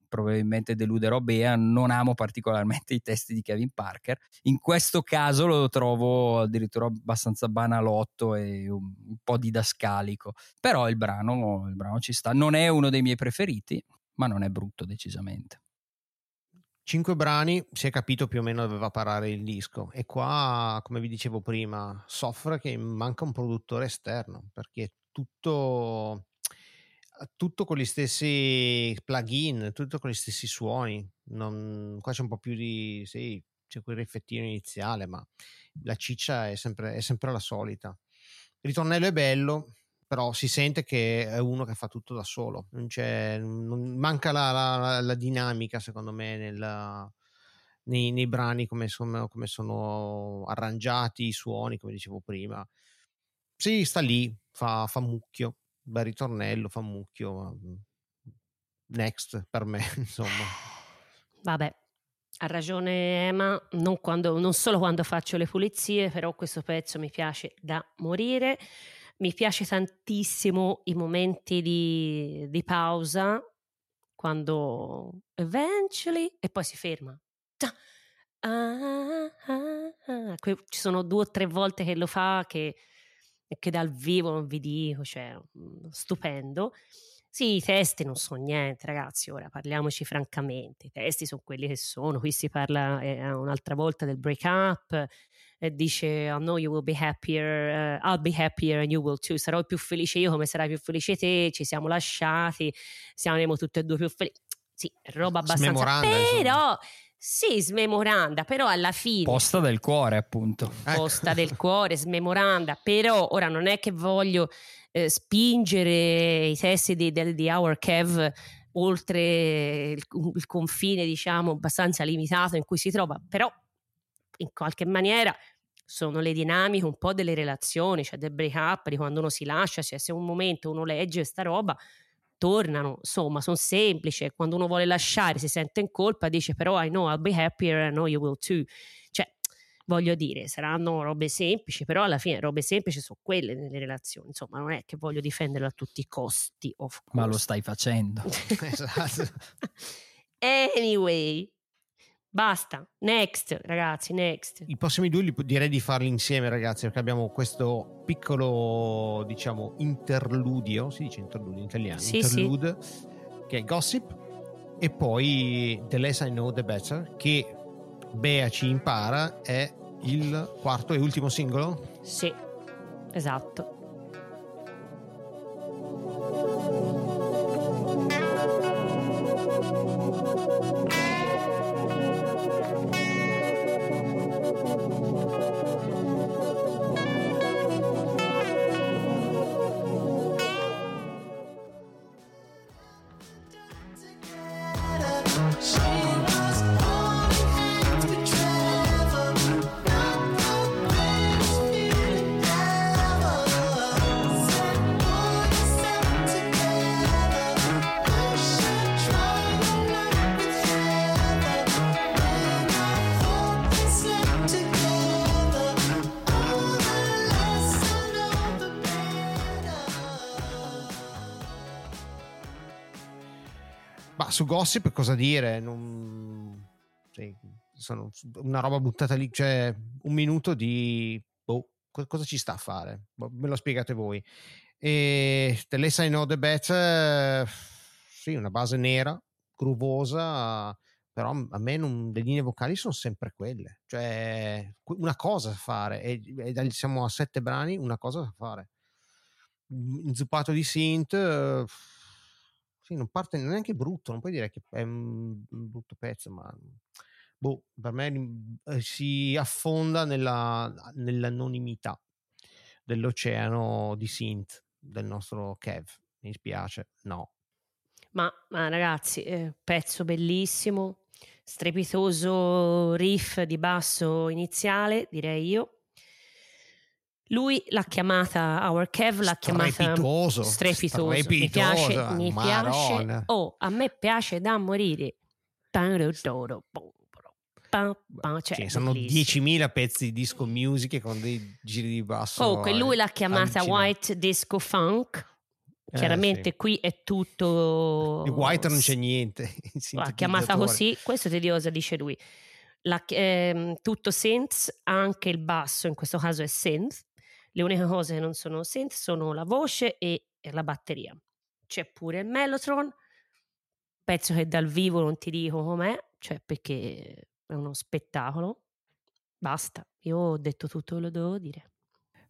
C: probabilmente deluderò Bea, non amo particolarmente i testi di Kevin Parker. In questo caso lo trovo addirittura abbastanza banalotto e un, un po' didascalico. Però il brano, il brano ci sta. Non è uno dei miei preferiti, ma non è brutto decisamente.
A: Cinque brani, si è capito più o meno dove va a parare il disco. E qua, come vi dicevo prima, soffre che manca un produttore esterno perché tutto, tutto con gli stessi plugin, tutto con gli stessi suoni. Non- qua c'è un po' più di. Sì, c'è quel riflettino iniziale, ma la ciccia è sempre, è sempre la solita. Il ritornello è bello, però si sente che è uno che fa tutto da solo. Non non- manca la, la- la dinamica, secondo me, nella- nei, nei brani come sono, come sono arrangiati, i suoni, come dicevo prima. Sì, sta lì, fa, fa mucchio. Bel ritornello, fa mucchio. ma- Next per me, insomma.
B: Vabbè, ha ragione Emma, non, quando- non solo quando faccio le pulizie, però questo pezzo mi piace da morire. Mi piace tantissimo i momenti di, di pausa, quando eventually e poi si ferma. Ah, ah, ah. Que- Ci sono due o tre volte che lo fa che, che dal vivo non vi dico, cioè mm, stupendo. Sì, i testi non sono niente, ragazzi. Ora parliamoci francamente. I testi sono quelli che sono. Qui si parla eh, un'altra volta del break up. E dice: I know you will be happier, uh, I'll be happier and you will too. Sarò più felice io come sarai più felice te. Ci siamo lasciati, siamo tutti e due più felici. Sì, roba abbastanza.
A: Smemoranda, insomma.
B: Sì, smemoranda. Però alla fine
C: Posta del cuore, appunto.
A: Ecco.
B: posta del cuore, smemoranda, però ora non è che voglio eh, spingere i testi di, del- di Our Kev oltre il, il confine, diciamo, abbastanza limitato in cui si trova, però in qualche maniera sono le dinamiche un po' delle relazioni, cioè del break up, di quando uno si lascia, cioè se un momento uno legge sta roba, tornano, insomma, sono semplici, quando uno vuole lasciare si sente in colpa, dice però I know I'll be happier, I know you will too, cioè voglio dire, saranno robe semplici, però alla fine robe semplici sono quelle nelle relazioni, insomma, non è che voglio difenderlo a tutti i costi,
C: Ma lo stai facendo.
A: Esatto.
B: anyway, basta, next ragazzi, next.
A: I prossimi due li- direi di farli insieme, ragazzi, perché abbiamo questo piccolo, diciamo, interludio. Si dice interludio in italiano?
B: Sì, sì.
A: interlude, che è Gossip, e poi The Less I Know The Better, che Bea ci impara è il quarto e ultimo singolo?
B: Sì, esatto.
A: Gossip cosa dire? Non... sì, sono una roba buttata lì, cioè un minuto di... Boh, co- cosa ci sta a fare? Boh, me lo spiegate voi. E The Less I Know The Better, sì, una base nera, groovosa, però a me non- le linee vocali sono sempre quelle. Cioè, una cosa da fare, e, e siamo a sette brani, una cosa da fare. Inzuppato di synth... eh, sì, non parte neanche brutto, non puoi dire che è un brutto pezzo, ma boh, per me eh, si affonda nella, nell'anonimità dell'oceano di synth del nostro Kev. Mi spiace, no.
B: Ma, ma ragazzi, eh, pezzo bellissimo, strepitoso riff di basso iniziale, direi io. Lui l'ha chiamata Our Kev, l'ha chiamata
A: Strepitoso,
B: strepitoso. Mi piace, mi piace. Oh, a me piace da morire. Cioè,
A: Sì, sono
B: bellissimo.
A: 10.000 pezzi di disco music con dei giri di basso.
B: Oh, che lui l'ha chiamata
A: allucinanti.
B: White Disco Funk.
A: Eh,
B: Chiaramente
A: sì.
B: qui è tutto.
A: Di White non c'è niente.
B: L'ha chiamata così, questo è tediosa, dice lui. La- ehm, tutto synth, anche il basso in questo caso è synth. Le uniche cose che non sono synth sono la voce e la batteria. C'è pure il Mellotron, pezzo che dal vivo non ti dico com'è, cioè perché è uno spettacolo. Basta, io ho detto tutto quello che dovevo dire.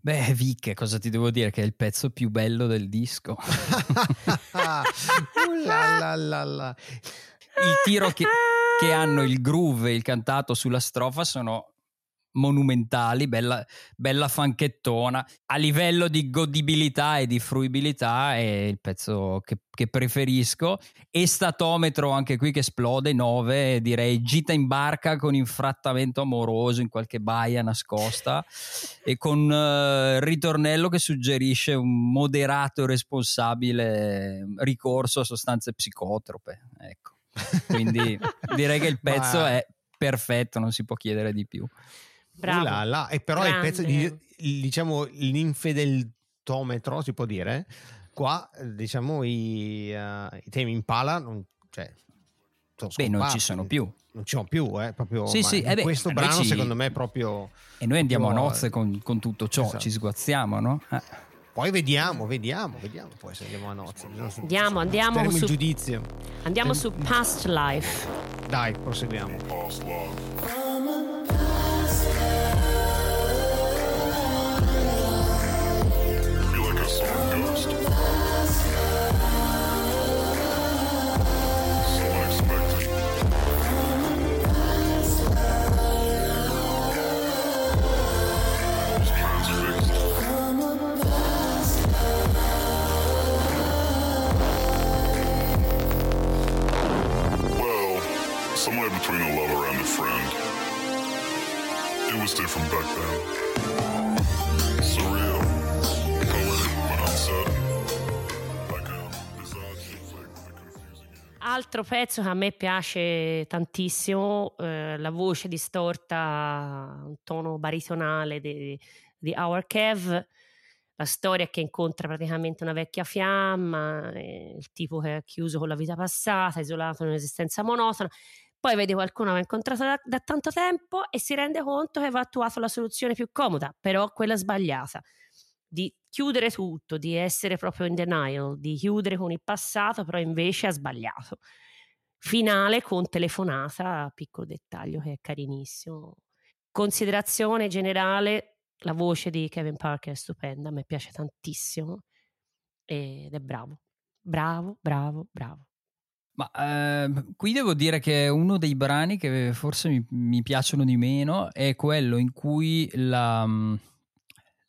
C: Beh, Vic, cosa ti devo dire? Che è il pezzo più bello del disco.
A: Uh, la, la, la.
C: il tiro che, che hanno il groove e il cantato sulla strofa sono monumentali, bella, bella fanchettona. A livello di godibilità e di fruibilità è il pezzo che, che preferisco. E statometro anche qui che esplode, 9, direi gita in barca con infrattamento amoroso in qualche baia nascosta e con eh, ritornello che suggerisce un moderato e responsabile ricorso a sostanze psicotrope. Ecco. Quindi direi che il pezzo
A: Ma-
C: è perfetto, non si può chiedere di più.
B: Bravo.
A: Uh là là. E però il pezzo di,
B: Grande.
A: diciamo l'infedeltometro si può dire qua eh, diciamo i, eh, i temi Impala non, cioè, sono
C: Beh, non ci sono più.
A: non ci sono più eh, proprio,
C: Sì, sì,
A: in
C: eh beh,
A: questo brano
C: ci-
A: secondo me è proprio
C: E noi andiamo a
A: proprio-
C: nozze con, con tutto ciò,
A: Esatto.
C: ci sguazziamo, no? Eh.
A: poi vediamo vediamo vediamo poi se andiamo a nozze
B: Andiamo, andiamo su-
A: il giudizio
B: Andiamo su Past Life.
A: dai proseguiamo
E: feel somewhere between a lover and a friend. It was different back then. Surreal. Poetic but uncertain. Image.
B: Altro pezzo che a me piace tantissimo, eh, la voce distorta, un tono baritonale di, di Our Kev, la storia che incontra praticamente una vecchia fiamma, eh, il tipo che è chiuso con la vita passata, isolato in un'esistenza monotona, poi vede qualcuno che ha incontrato da, da tanto tempo e si rende conto che va attuata la soluzione più comoda, però quella sbagliata, di chiudere tutto, di essere proprio in denial, di chiudere con il passato, però invece ha sbagliato. Finale con telefonata, piccolo dettaglio che è carinissimo. considerazione generale, la voce di Kevin Parker è stupenda, me piace tantissimo ed è bravo, bravo, bravo, bravo.
C: Ma ehm, qui devo dire che uno dei brani che forse mi, mi piacciono di meno è quello in cui la, mm,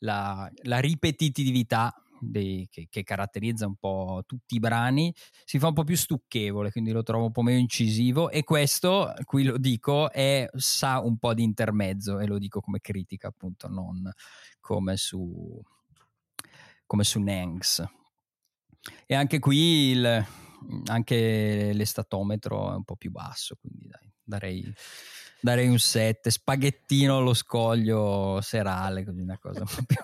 C: la- la ripetitività dei- che, che caratterizza un po' tutti i brani si fa un po' più stucchevole, quindi lo trovo un po' meno incisivo e questo, qui lo dico, è, sa un po' di intermezzo e lo dico come critica appunto, non come su, come su Nangs. E anche qui il- anche l'estatometro è un po' più basso, quindi dai, darei, darei un 7. Spaghettino allo scoglio serale, così una cosa più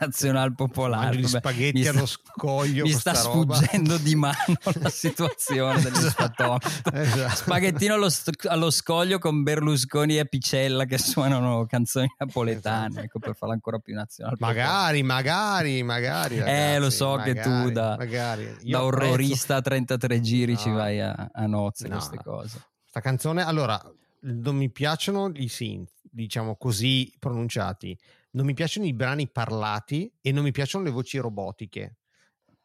C: nazional popolare.
A: Gli spaghetti
C: sta-
A: allo scoglio
C: Mi sta
A: sta roba.
C: sfuggendo di mano la situazione dell'estatometro.
A: Esatto.
C: Spaghettino allo, allo scoglio con Berlusconi e Picella che suonano canzoni napoletane, ecco per farla ancora più nazionale.
A: Magari, magari, magari.
C: Eh, lo
A: ragazzi,
C: so che tu
A: magari,
C: da-
A: magari.
C: Da orrorista a 33 giri ci
A: No.
C: vai a, a nozze
A: No,
C: queste cose.
A: Sta canzone, allora, non mi piacciono i synth, diciamo così pronunciati, non mi piacciono i brani parlati e non mi piacciono le voci robotiche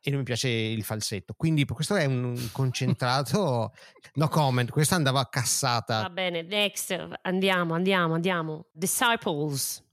A: e non mi piace il falsetto. Quindi questo è un concentrato, no comment, questa andava cassata.
B: Va bene, next, andiamo, andiamo, andiamo. Disciples.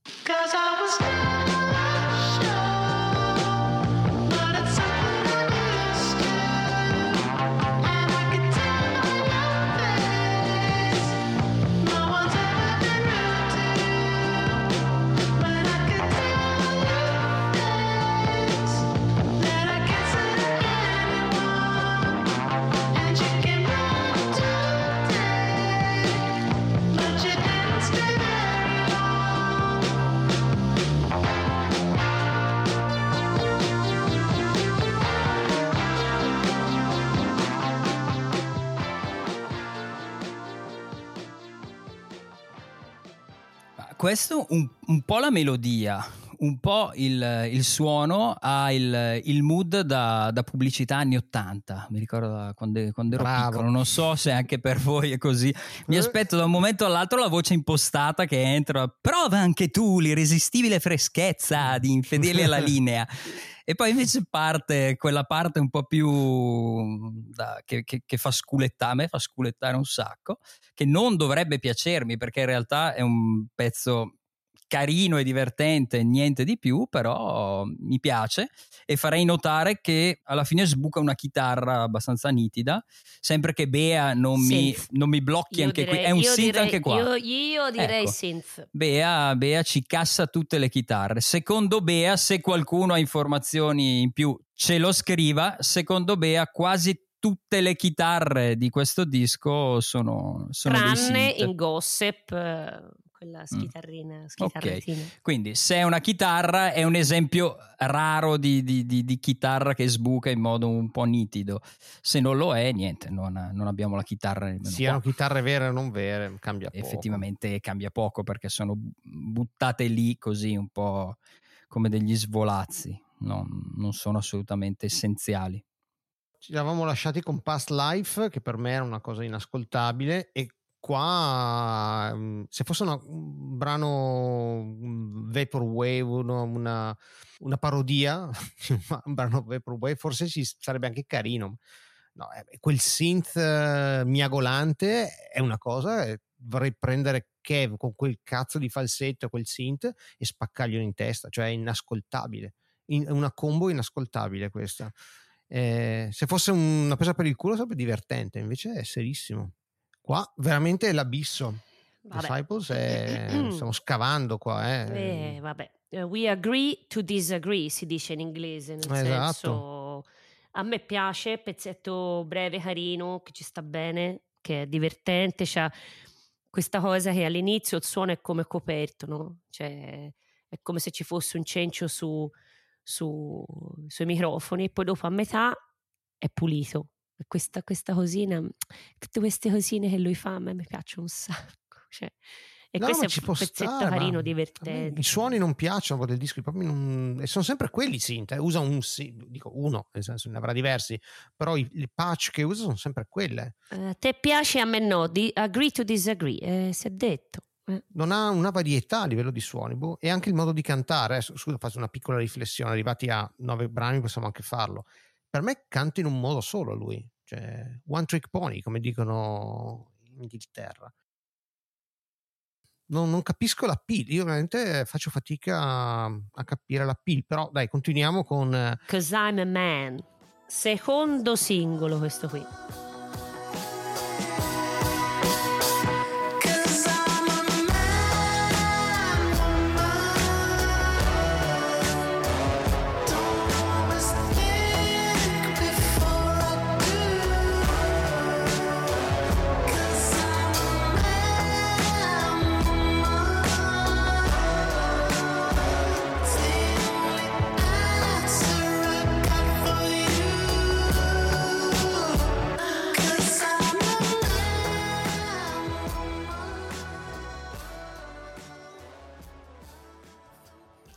C: Questo un, un po' la melodia, un po' il, il suono ha il, il mood da, da pubblicità anni 80. Mi ricordo quando, quando ero
A: Bravo.
C: piccolo, non so se anche per voi è così. Mi
A: Eh.
C: aspetto da un momento all'altro la voce impostata che entra. Prova anche tu l'irresistibile freschezza di infedeli alla linea. E poi invece parte quella parte un po' più da- che, che- che fa sculettare, a me fa sculettare un sacco, che non dovrebbe piacermi perché in realtà è un pezzo carino e divertente, niente di più, però mi piace e farei notare che alla fine sbuca una chitarra abbastanza nitida, sempre che Bea non, mi, non mi blocchi
B: Io
C: anche
B: direi-
C: qui, è un synth
B: direi-
C: anche qua.
B: Io, io direi
C: Ecco.
B: synth.
C: Bea, Bea ci cassa tutte le chitarre. Secondo Bea, se qualcuno ha informazioni in più, ce lo scriva. Secondo Bea, quasi tutte le chitarre di questo disco sono, sono
B: Tranne in gossip, quella schitarrina, schitarratina.
C: Quindi, se è una chitarra, è un esempio raro di, di- di- di chitarra che sbuca in modo un po' nitido. Se non lo è, niente, non, non abbiamo la chitarra nemmeno
A: Siano
C: qua.
A: chitarre vere o non vere, cambia poco.
C: effettivamente cambia poco perché sono bu- buttate lì così un po' come degli svolazzi, non, non sono assolutamente essenziali.
A: Ci eravamo lasciati con Past Life, che per me era una cosa inascoltabile, e qua, mm, se fosse una- un brano Vaporwave, uno- una, una parodia, un brano Vaporwave, forse ci sarebbe anche carino. No, eh, quel synth eh, miagolante è una cosa, eh, vorrei prendere Kev con quel cazzo di falsetto, quel synth, e spaccarglielo in testa, cioè è inascoltabile. In- è una combo inascoltabile questa. Eh, se fosse una presa per il culo sarebbe divertente, invece è serissimo. Qua veramente è l'abisso.
B: Vabbè.
A: Disciples è- stiamo scavando qua. Eh.
B: Eh, vabbè. Eh, We agree to disagree, si dice in inglese, nel
A: Esatto.
B: senso a me piace, pezzetto breve, carino, che ci sta bene, che è divertente, c'ha questa cosa che all'inizio il suono è come coperto, no? Cioè è come se ci fosse un cencio su, su- sui microfoni, poi dopo a metà è pulito. Questa, questa cosina, tutte queste cosine che lui fa a me mi piacciono un sacco. Cioè, e
A: No,
B: questo è un pezzetto
A: stare,
B: carino, divertente.
A: I suoni non piacciono del disco, non- e sono sempre quelli synth. eh, Usa un dico uno, nel senso ne avrà diversi, però i, le patch che usa sono sempre quelle.
B: Eh, te piace, a me no. Di- agree to disagree, eh, si è detto. Eh.
A: non ha una varietà a livello di suoni boh, e anche il modo di cantare. Adesso, scusa, faccio una piccola riflessione. Arrivati a nove brani, possiamo anche farlo. Per me canta in un modo solo lui, cioè one trick pony, come dicono in Inghilterra. Non, non capisco l'appeal, io veramente faccio fatica a, a capire l'appeal, però dai, continuiamo con
B: Cause I'm a Man. Secondo singolo questo qui.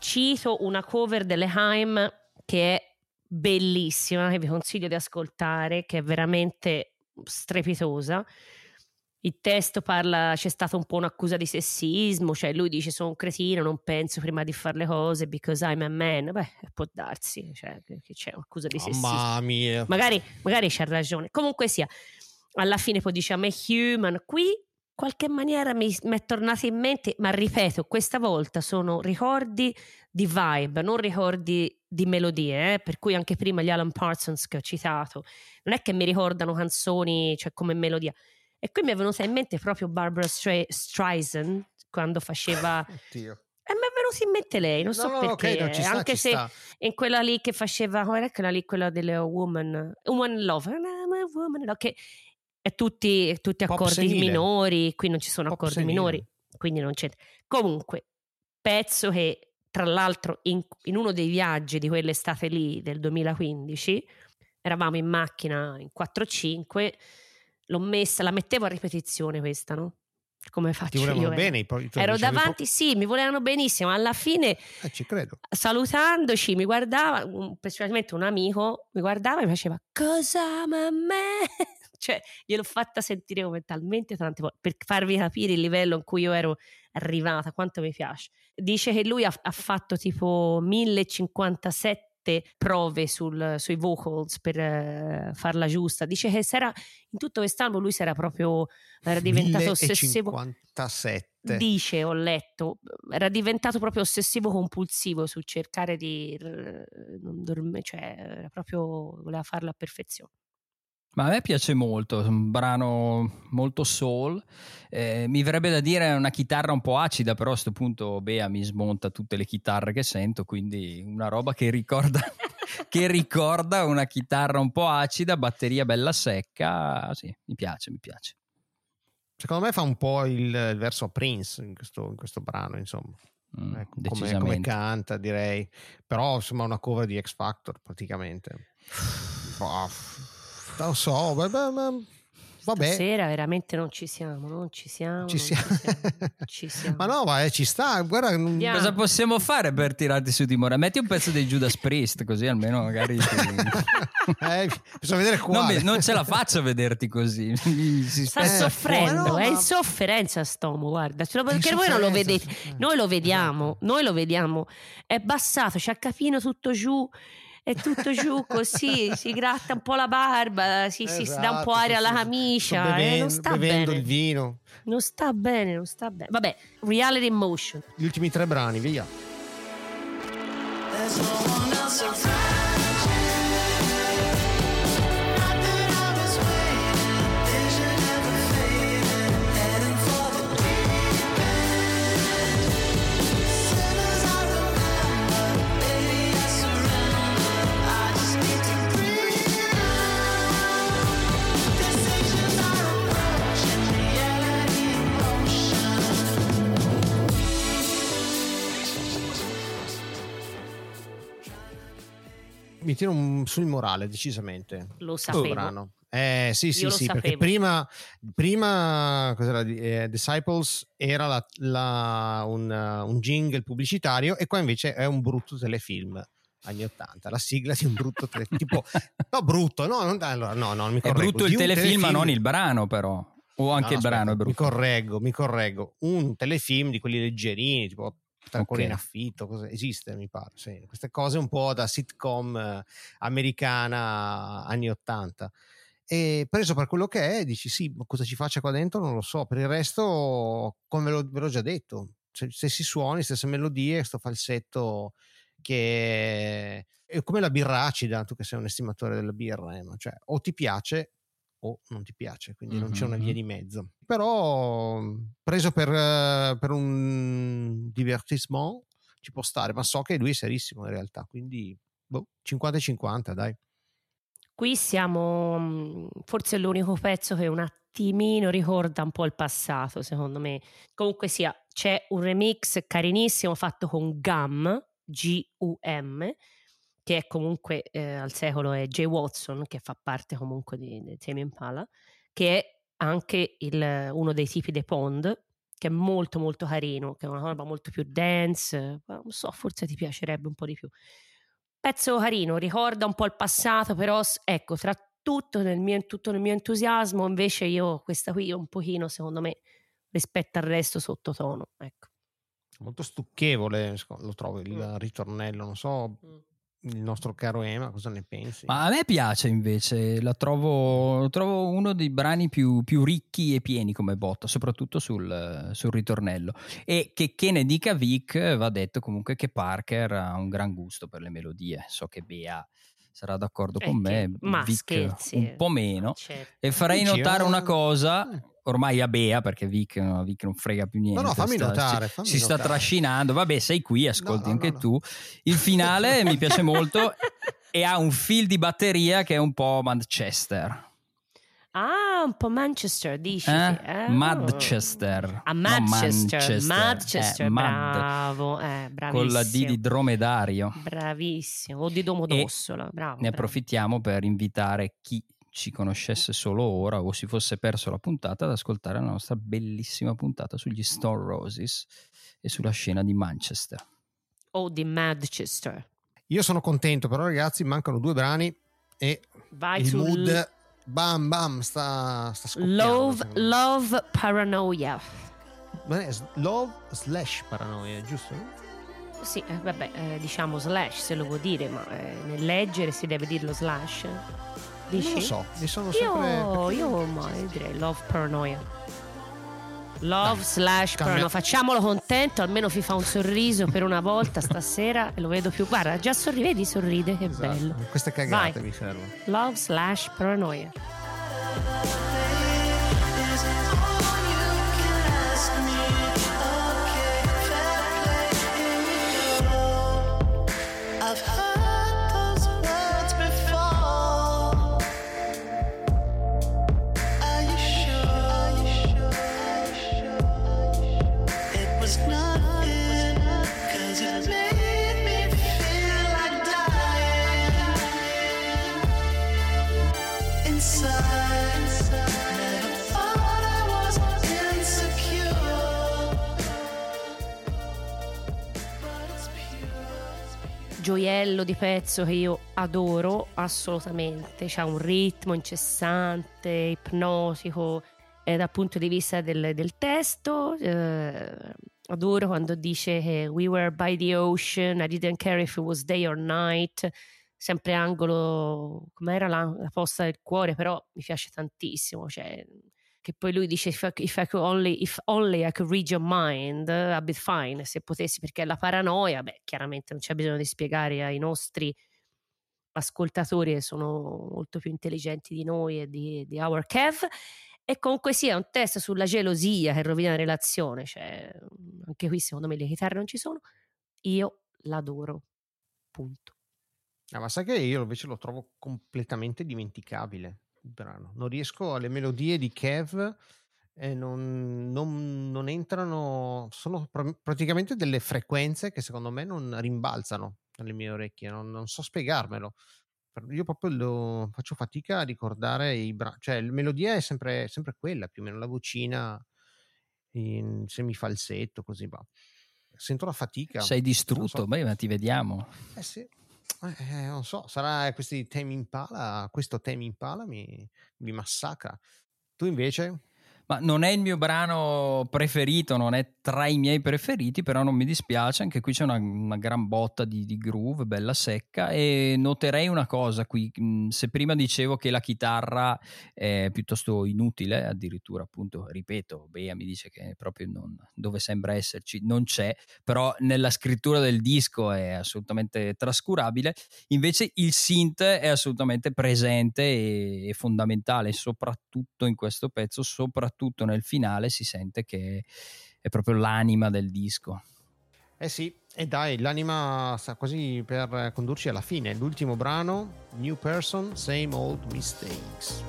B: Cito una cover delle Haim che è bellissima, che vi consiglio di ascoltare, che è veramente strepitosa. Il testo parla, c'è stata un po' un'accusa di sessismo, cioè lui dice sono un cretino, non penso prima di fare le cose because I'm a man. Beh, può darsi, cioè, che c'è un'accusa di sessismo.
A: mamma mia.
B: magari, magari c'ha ragione. Comunque sia, alla fine poi dice I'm a human. Qui, qualche maniera mi, mi è tornato in mente, ma ripeto, questa volta sono ricordi di vibe, non ricordi di melodie, eh, per cui anche prima gli Alan Parsons che ho citato, non è che mi ricordano canzoni, cioè come melodia. E qui mi è venuta in mente proprio Barbara Stra- Streisand quando faceva...
A: Oddio.
B: E mi è venuta in mente lei, non so
A: No, no, no,
B: perché,
A: no, ci sta,
B: anche se
A: sta.
B: in quella lì che faceva, come era quella lì, quella delle Woman, Woman Love, I'm a woman, no, che è tutti, tutti accordi
A: senile.
B: minori, qui non ci sono
A: Pop
B: accordi
A: senile.
B: minori, quindi non c'è. Comunque, pezzo che tra l'altro in, in uno dei viaggi di quell'estate lì del 2015, eravamo in macchina in 4-5, l'ho messa, la mettevo a ripetizione questa, no? Come
A: Ti
B: faccio io? eh.
A: bene
B: Ero davanti, sì, mi volevano benissimo. Alla fine,
A: Eh,
B: salutandoci, mi guardava, un- specialmente un amico, mi guardava e mi faceva Cosa ma me? Cioè, gliel'ho fatta sentire come talmente tante volte per farvi capire il livello in cui io ero arrivata, quanto mi piace. Dice che lui ha, ha fatto tipo 1057 prove sul- sui vocals per eh, farla giusta. Dice che s'era, in tutto quest'anno lui si era proprio era diventato ossessivo.
A: 1057.
B: Dice, ho letto, era diventato proprio ossessivo compulsivo sul cercare di non dormire, cioè era proprio voleva farla a perfezione.
C: Ma a me piace molto, è un brano molto soul. Eh, mi verrebbe da dire una chitarra un po' acida, però a questo punto Bea mi smonta tutte le chitarre che sento, quindi una roba che ricorda, che ricorda una chitarra un po' acida, batteria bella secca. Sì, mi piace, mi piace.
A: Secondo me fa un po' il, il verso a Prince in questo, in questo brano, insomma.
C: Mm,
A: Ecco, come, come canta, direi. Però sembra una cover di X Factor, praticamente. Boh, non lo so, beh, beh, beh, vabbè.
B: Stasera veramente non ci siamo, non ci siamo.
A: Ci
B: non
A: siamo.
B: non ci siamo.
A: Ma no, ma eh, ci sta. Guarda, non-.
C: Cosa possiamo fare per tirarti su di Mora? Metti un pezzo dei Judas Priest, così almeno magari. ti-
A: eh, bisogna vedere
C: non,
A: quale.
C: mi- non ce la faccio a vederti così. Si
B: Sta
A: Eh,
B: soffrendo,
A: ma no,
B: è in
A: ma-
B: sofferenza Stomo, guarda, lo-
A: È in
B: perché voi non lo vedete, noi lo vediamo, noi lo vediamo, è bassato, c'ha capino tutto giù, è tutto giù così, si gratta un po' la barba, si, si- si dà un po'
A: Esatto,
B: aria alla camicia,
A: Sto
B: eh,
A: bevendo,
B: non sta
A: bevendo
B: bene,
A: il vino.
B: non sta bene, non sta bene. Vabbè, reality in motion.
A: Gli ultimi tre brani, via.
D: There's no one else around
A: Mi tiro un- sul morale, decisamente.
B: Lo sapevo.
A: brano. Eh, sì, sì,
B: Io lo
A: sì, perché prima, prima cos'era, eh, Disciples era la- la- un, un jingle pubblicitario e qua invece è un brutto telefilm anni 80, la sigla di un brutto telefilm, tipo, no brutto, no, non, allora, no, no, non mi
C: È
A: correggo,
C: brutto
A: di
C: il
A: un
C: telefilm, ma non il brano, però. O anche
A: No,
C: il brano
A: aspetta,
C: è brutto.
A: Mi correggo, mi correggo. Un telefilm di quelli leggerini, tipo Tre
C: Ok.
A: cuori in affitto, cose- esiste mi pare. sì. Queste cose un po' da sitcom eh, americana anni 80. E preso per quello che è, dici sì, ma cosa ci faccia qua dentro non lo so. Per il resto, come l'ho, ve l'ho già detto, stessi suoni, stesse melodie, sto falsetto che è come la birra acida, tu che sei un estimatore della birra, eh, cioè o ti piace o non ti piace, quindi non c'è una via di mezzo. Però preso per, eh, per un divertissement ci può stare, ma so che lui è serissimo in realtà, quindi boh, 50-50 dai.
B: Qui siamo, mm, forse è l'unico pezzo che un attimino ricorda un po' il passato, secondo me. Comunque sia, c'è un remix carinissimo fatto con Gum, G-U-M, che è comunque eh, al secolo è Jay Watson, che fa parte comunque di, di Tame Impala, che è anche il- uno dei tipi dei Pond, che è molto molto carino, che è una roba molto più dance, non so, forse ti piacerebbe un po' di più. Pezzo carino, ricorda un po' il passato, però ecco, tra tutto nel mio, tutto nel mio entusiasmo, invece io questa qui un pochino, secondo me, rispetto al resto sottotono, ecco.
A: Molto stucchevole, lo trovo il
B: Mm.
A: ritornello, non so il nostro caro Ema cosa ne pensi?
C: Ma a me piace invece, la trovo, lo trovo uno dei brani più, più ricchi e pieni come botta, soprattutto sul, sul ritornello. E che, che ne dica Vic, va detto comunque che Parker ha un gran gusto per le melodie. So che Bea sarà d'accordo
B: Eh,
C: con me,
B: che- ma
C: Vic
B: scherzi,
C: un
B: eh.
C: po' meno.
B: Certo.
C: E farei
A: Dici,
C: notare
A: eh?
C: una cosa,
A: Eh.
C: ormai a Bea, perché Vic, no, Vic non frega più niente.
A: no, fammi
C: sta-
A: notare,
C: si-
A: fammi
C: si sta
A: notare.
C: trascinando. Vabbè, sei qui, ascolti
A: No, no,
C: anche
A: no, no.
C: tu. Il finale mi piace molto e ha un feel di batteria che è un po' Manchester.
B: Ah, un po' Manchester, dici?
C: Eh?
B: sì. Ah.
C: Manchester.
B: A
C: No,
B: Manchester,
C: Manchester.
B: Manchester,
C: Eh,
B: bravo, eh, bravissimo.
C: Con la D di dromedario.
B: Bravissimo, o di Domodossola, bravo.
C: Ne
B: bravo.
C: approfittiamo per invitare chi ci conoscesse solo ora o si fosse perso la puntata ad ascoltare la nostra bellissima puntata sugli Stone Roses e sulla scena di Manchester.
B: O di Manchester.
A: Io sono contento, però ragazzi mancano due brani e
B: Vai
A: il
B: su
A: mood bam bam sta, sta scoppiando.
B: Love. Love Paranoia.
A: S- Love slash paranoia, giusto?
B: Sì, eh, vabbè, eh, diciamo slash se lo vuol dire, ma eh, nel leggere si deve dirlo slash. Dici?
A: Non lo so, mi sono sempre...
B: Io, io ma io direi Love Paranoia. Love
A: Dai,
B: slash
A: cambia-
B: Paranoia. Facciamolo contento, almeno fa un sorriso per una volta stasera e lo vedo più. Guarda, già sorride, vedi, sorride, che
A: Esatto,
B: bello.
A: Queste cagate
B: Vai.
A: mi servono.
B: Love slash Paranoia. Gioiello di pezzo che io adoro assolutamente. C'ha un ritmo incessante, ipnotico eh, dal punto di vista del, del testo. eh, adoro quando dice che we were by the ocean, I didn't care if it was day or night. Sempre angolo, com'era la, la posta del cuore, però mi piace tantissimo. Cioè, che poi lui dice if I, if I only, if only I could read your mind I'd be fine se potessi perché la paranoia. Beh chiaramente non c'è bisogno di spiegare ai nostri ascoltatori che sono molto più intelligenti di noi e di, di Our Kev. E comunque sia un test sulla gelosia che rovina la relazione cioè anche qui secondo me le chitarre non ci sono. Io l'adoro punto.
A: Ah, ma sai che io invece lo trovo completamente dimenticabile. il brano. Non riesco alle melodie di Kev e non, non- non entrano, sono pr- praticamente delle frequenze che secondo me non rimbalzano nelle mie orecchie, non, non so spiegarmelo. Io proprio faccio fatica a ricordare i brani, cioè la melodia è sempre, sempre quella, più o meno la vocina in semifalsetto, così va. Sento la fatica.
C: Sei distrutto,
A: so.
C: beh, ma ti vediamo.
A: Eh sì, eh, non so, sarà questi temi impala, questo temi impala mi, mi massacra. Tu invece?
C: Ma non è il mio brano preferito, non è tra i miei preferiti, però non mi dispiace, anche qui c'è una, una gran botta di, di groove, bella secca e noterei una cosa qui, se prima dicevo che la chitarra è piuttosto inutile, addirittura appunto, ripeto, Bea mi dice che proprio non, dove sembra esserci non c'è, però nella scrittura del disco è assolutamente trascurabile, invece il synth è assolutamente presente e, e fondamentale, soprattutto in questo pezzo, soprattutto nel finale si sente che è proprio l'anima del disco.
A: Eh sì, e dai, l'anima sta quasi per condurci alla fine. L'ultimo brano, New Person, Same Old Mistakes.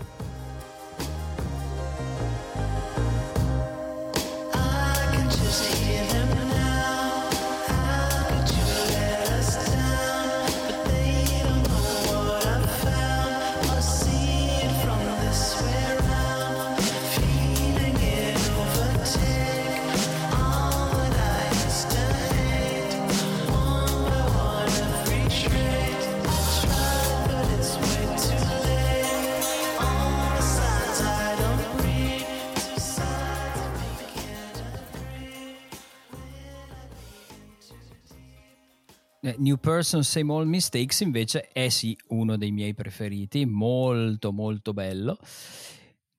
C: New Person Same Old Mistakes invece è sì uno dei miei preferiti, molto molto bello.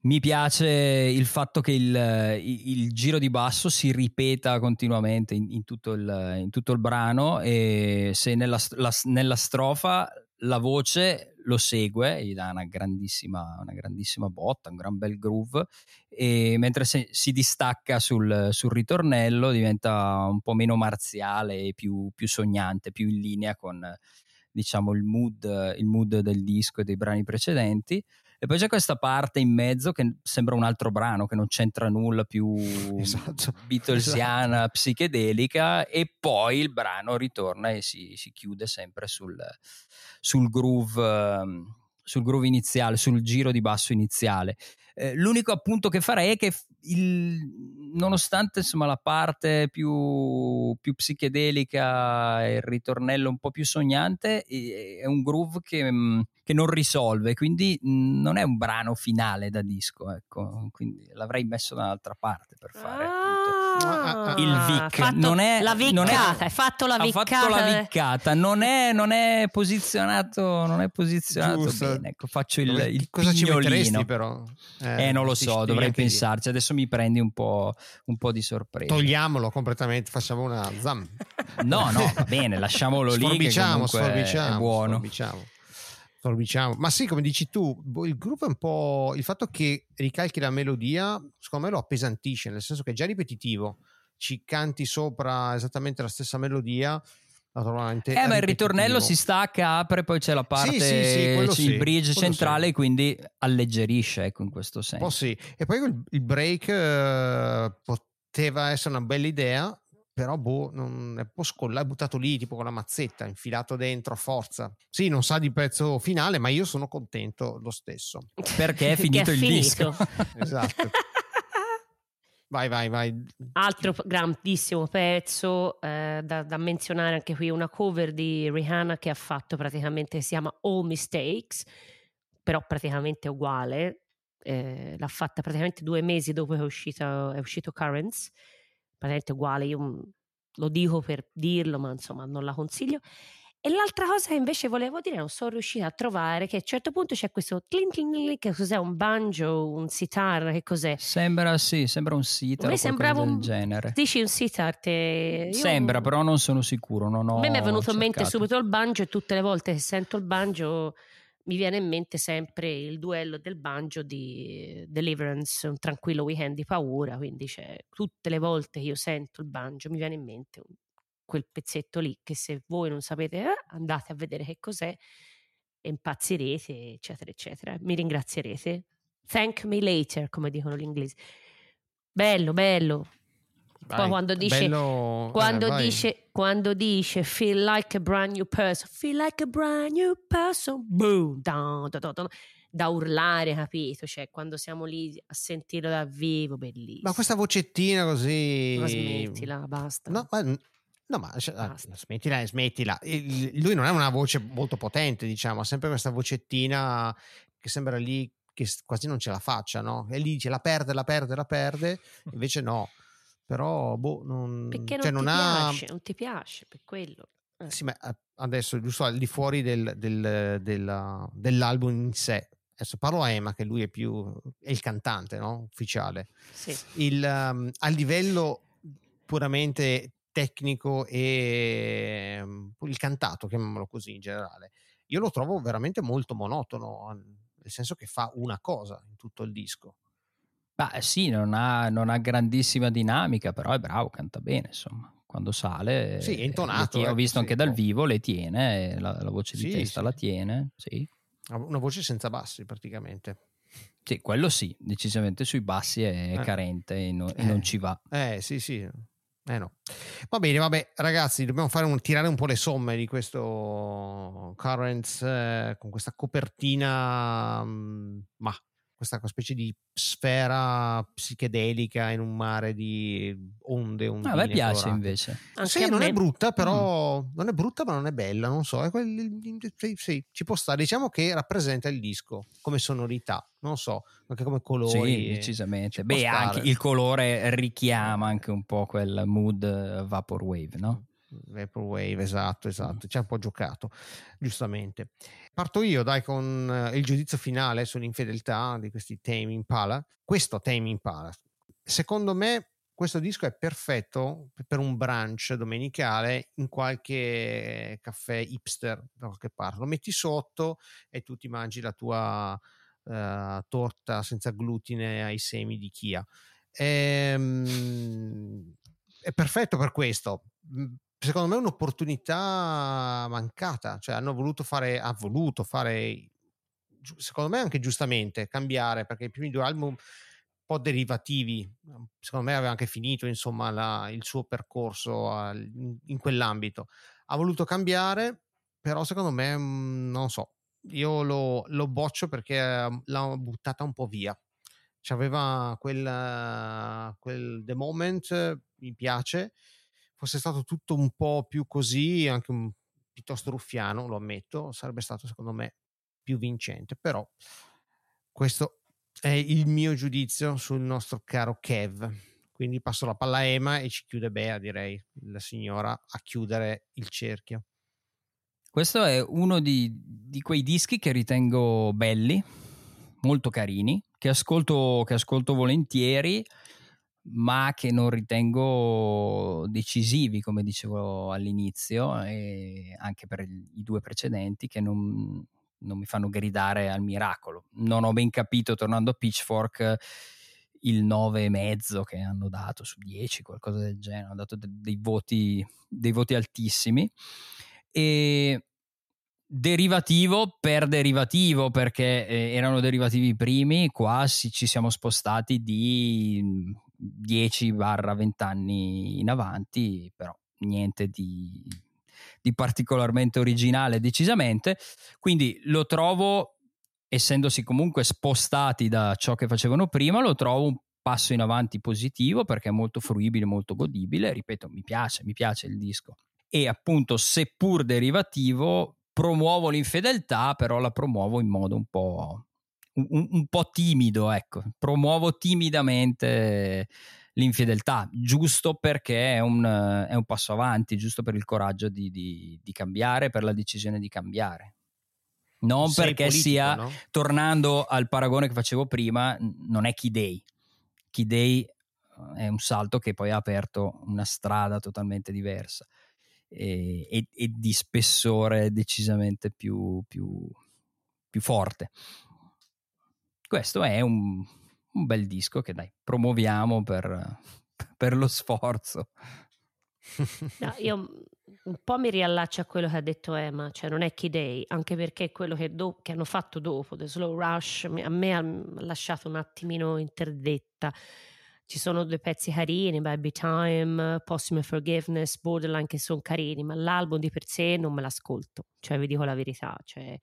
C: Mi piace il fatto che il, il giro di basso si ripeta continuamente in, in tutto, il, in tutto il brano e se nella, la- nella strofa la voce lo segue, gli dà una grandissima, una grandissima botta, un gran bel groove, e mentre se- si distacca sul, sul ritornello diventa un po' meno marziale e più, più sognante, più in linea con diciamo il mood, il mood del disco e dei brani precedenti. E poi c'è questa parte in mezzo che sembra un altro brano che non c'entra nulla più
A: Esatto.
C: Beatlesiana, psichedelica, e poi il brano ritorna e si, si chiude sempre sul, sul groove. ehm, sul groove iniziale, sul giro di basso iniziale. Eh, l'unico appunto che farei è che il- nonostante insomma la parte più, più psichedelica e il ritornello un po' più sognante, è un groove che, mm, che non risolve, quindi non è un brano finale da disco, ecco, quindi l'avrei messo da un'altra parte per fare appunto
B: Ah,
C: il Vic
B: fatto
C: non è
B: la
C: non è-
B: viccata, hai fatto la viccata.
C: fatto la viccata non è, non è posizionato non è posizionato
A: Giusto.
C: bene ecco, faccio il,
A: Dove-
C: il
A: cosa ci
C: pignolino.
A: metteresti però?
C: eh, non lo so dovrei pensarci adesso mi prendi un po', un po' di sorpresa
A: Togliamolo completamente, facciamo una zam.
C: no no va bene lasciamolo lì che
A: Sforbiciamo,
C: è-
A: sforbiciamo,
C: è buono
A: sforbiciamo. Sforbiciamo. Ma sì, come dici tu, boh, il gruppo è un po'. Il fatto che ricalchi la melodia, secondo me lo appesantisce, nel senso che è già ripetitivo. Ci canti sopra esattamente la stessa melodia. veramente
C: Eh, ma il ritornello si stacca, apre, poi c'è la parte,
A: sì, sì, sì,
C: il bridge centrale,
A: sì.
C: quindi alleggerisce, ecco, in questo senso.
A: po' sì. E poi il, il break eh, poteva essere una bella idea, però boh, non è un po' scollato, è buttato lì tipo con la mazzetta, infilato dentro a forza. Sì, non sa di pezzo finale, ma io sono contento lo stesso.
C: Perché è finito il disco.
A: Esatto. Vai, vai, vai.
B: Altro grandissimo pezzo eh, da, da menzionare anche qui, una cover di Rihanna che ha fatto praticamente, si chiama All Mistakes, però praticamente uguale, eh, l'ha fatta praticamente due mesi dopo che è uscito, è uscito Currents, praticamente uguale, io mm, lo dico per dirlo, ma insomma non la consiglio. E l'altra cosa che invece volevo dire, non sono riuscita a trovare, che a un certo punto c'è questo clink clink clink, che cos'è, un banjo, un sitar, che cos'è?
C: Sembra, sì, sembra un sitar o
B: sembrava un-
C: genere.
B: Dici un sitar, te... io-
C: Sembra, però non sono sicuro. Non ho
B: A me mi è venuto in mente
C: cercato.
B: subito il banjo e tutte le volte che sento il banjo mi viene in mente sempre il duello del banjo di Deliverance, un tranquillo weekend di paura, quindi c'è, tutte le volte che io sento il banjo mi viene in mente quel pezzetto lì che se voi non sapete eh, andate a vedere che cos'è e impazzirete, eccetera, eccetera. Mi ringrazierete. Thank me later, come dicono gli inglesi. Bello, bello. Poi
A: Vai.
B: quando dice,
A: Bello- eh,
B: quando,
A: vai.
B: dice, quando dice feel like a brand new person, feel like a brand new person, boom, da, da, da, da, da urlare, capito? Cioè, quando siamo lì a sentirlo dal vivo, bellissimo.
A: Ma questa vocettina così...
B: Ma smettila, basta.
A: No, ma, no, ma cioè, ah,
B: Basta.
A: smettila, smettila. Il- Lui non ha una voce molto potente, diciamo, ha sempre questa vocettina che sembra lì che quasi non ce la faccia, no? E lì dice la perde, la perde, la perde, invece no. Però, boh, non,
B: Perché non
A: cioè,
B: ti
A: non ha...
B: piace, non ti piace, per quello. Eh.
A: Sì, ma eh, adesso giusto al di fuori del- del- della- dell'album in sé. Adesso parlo a Emma, che lui è più è il cantante, no? Ufficiale.
B: Sì.
A: Il, um, a livello puramente tecnico e um, il cantato, chiamiamolo così in generale, io lo trovo veramente molto monotono, nel senso che fa una cosa in tutto il disco.
C: Ma sì, non ha, non ha grandissima dinamica, però è bravo, canta bene, insomma. Quando sale...
A: Sì, è
C: eh,
A: intonato,
C: ho
A: ecco,
C: visto
A: sì,
C: anche dal vivo, le tiene, eh, la, la voce di
A: Sì,
C: testa la tiene, sì.
A: Una voce senza bassi praticamente.
C: Sì, quello sì, decisamente sui bassi è
A: Eh.
C: carente e, no- e
A: Eh.
C: non ci va.
A: Eh sì, sì. Eh no. Va bene, vabbè, ragazzi, dobbiamo fare un- tirare un po' le somme di questo Currents eh, con questa copertina, mm, ma questa specie di sfera psichedelica in un mare di onde,
C: Ah, a me piace
A: colorate.
C: invece.
B: Anche
A: sì, non
B: me.
A: è brutta,
C: Mm.
A: però non è brutta, ma non è bella, non so. È quel- sì, sì, ci può stare. Diciamo che rappresenta il disco come sonorità, non so, anche come colori.
C: Sì, decisamente. Beh, anche il colore richiama anche un po' quel mood eh, vaporwave, no?
A: Vaporwave, esatto, esatto, ci ha un po' giocato, giustamente. Parto io, dai, con eh, il giudizio finale sull'infedeltà di questi Tame Impala. Questo Tame Impala, secondo me, questo disco è perfetto per un brunch domenicale in qualche caffè hipster da qualche parte. Lo metti sotto e tu ti mangi la tua eh, torta senza glutine ai semi di chia. Ehm, è perfetto per questo. Mm, Secondo me un'opportunità mancata, cioè hanno voluto fare, ha voluto fare, secondo me anche giustamente, cambiare, perché i primi due album un po' derivativi, secondo me aveva anche finito insomma la- il suo percorso al- in, quell'ambito. Ha voluto cambiare, però secondo me, mm, non so, io lo, lo boccio perché eh, l'ha buttata un po' via. C'aveva quel, quel The Moment, mi piace, fosse stato tutto un po' più così, anche un, piuttosto ruffiano, lo ammetto, sarebbe stato secondo me più vincente, però questo è il mio giudizio sul nostro caro Kev. Quindi passo la palla a Ema e ci chiude Bea, direi, la signora, a chiudere il cerchio.
C: Questo è uno di, di quei dischi che ritengo belli, molto carini, che ascolto, che ascolto volentieri, ma che non ritengo decisivi, come dicevo all'inizio, e anche per i due precedenti, che non, non mi fanno gridare al miracolo. Non ho ben capito, tornando a Pitchfork, il 9,5 che hanno dato su 10, qualcosa del genere, hanno dato de- dei, voti, dei voti altissimi. E derivativo per derivativo perché eh, erano derivativi primi qua ci siamo spostati di 10-20 anni in avanti però niente di, di particolarmente originale decisamente. Quindi lo trovo essendosi comunque spostati da ciò che facevano prima lo trovo un passo in avanti positivo perché è molto fruibile molto godibile. Ripeto mi piace mi piace il disco. E appunto seppur derivativo promuovo l'infedeltà però la promuovo in modo un po' un, un po' timido ecco promuovo timidamente l'infedeltà giusto perché è un, è un passo avanti giusto per il coraggio di, di, di cambiare per la decisione di cambiare non
A: Sei
C: perché
A: politico,
C: sia
A: no?
C: tornando al paragone che facevo prima non è Key Day Key Day è un salto che poi ha aperto una strada totalmente diversa e, e- e di spessore decisamente più, più- più forte. Questo è un, un bel disco che dai, promuoviamo per, per lo sforzo.
B: No, io un po' mi riallaccio a quello che ha detto Emma, cioè non è Key Day, anche perché quello che, do- che hanno fatto dopo, The Slow Rush, a me ha lasciato un attimino interdetta. Ci sono due pezzi carini, Baby Time, Possible Forgiveness, Borderline che sono carini, ma l'album di per sé non me l'ascolto, cioè vi dico la verità, cioè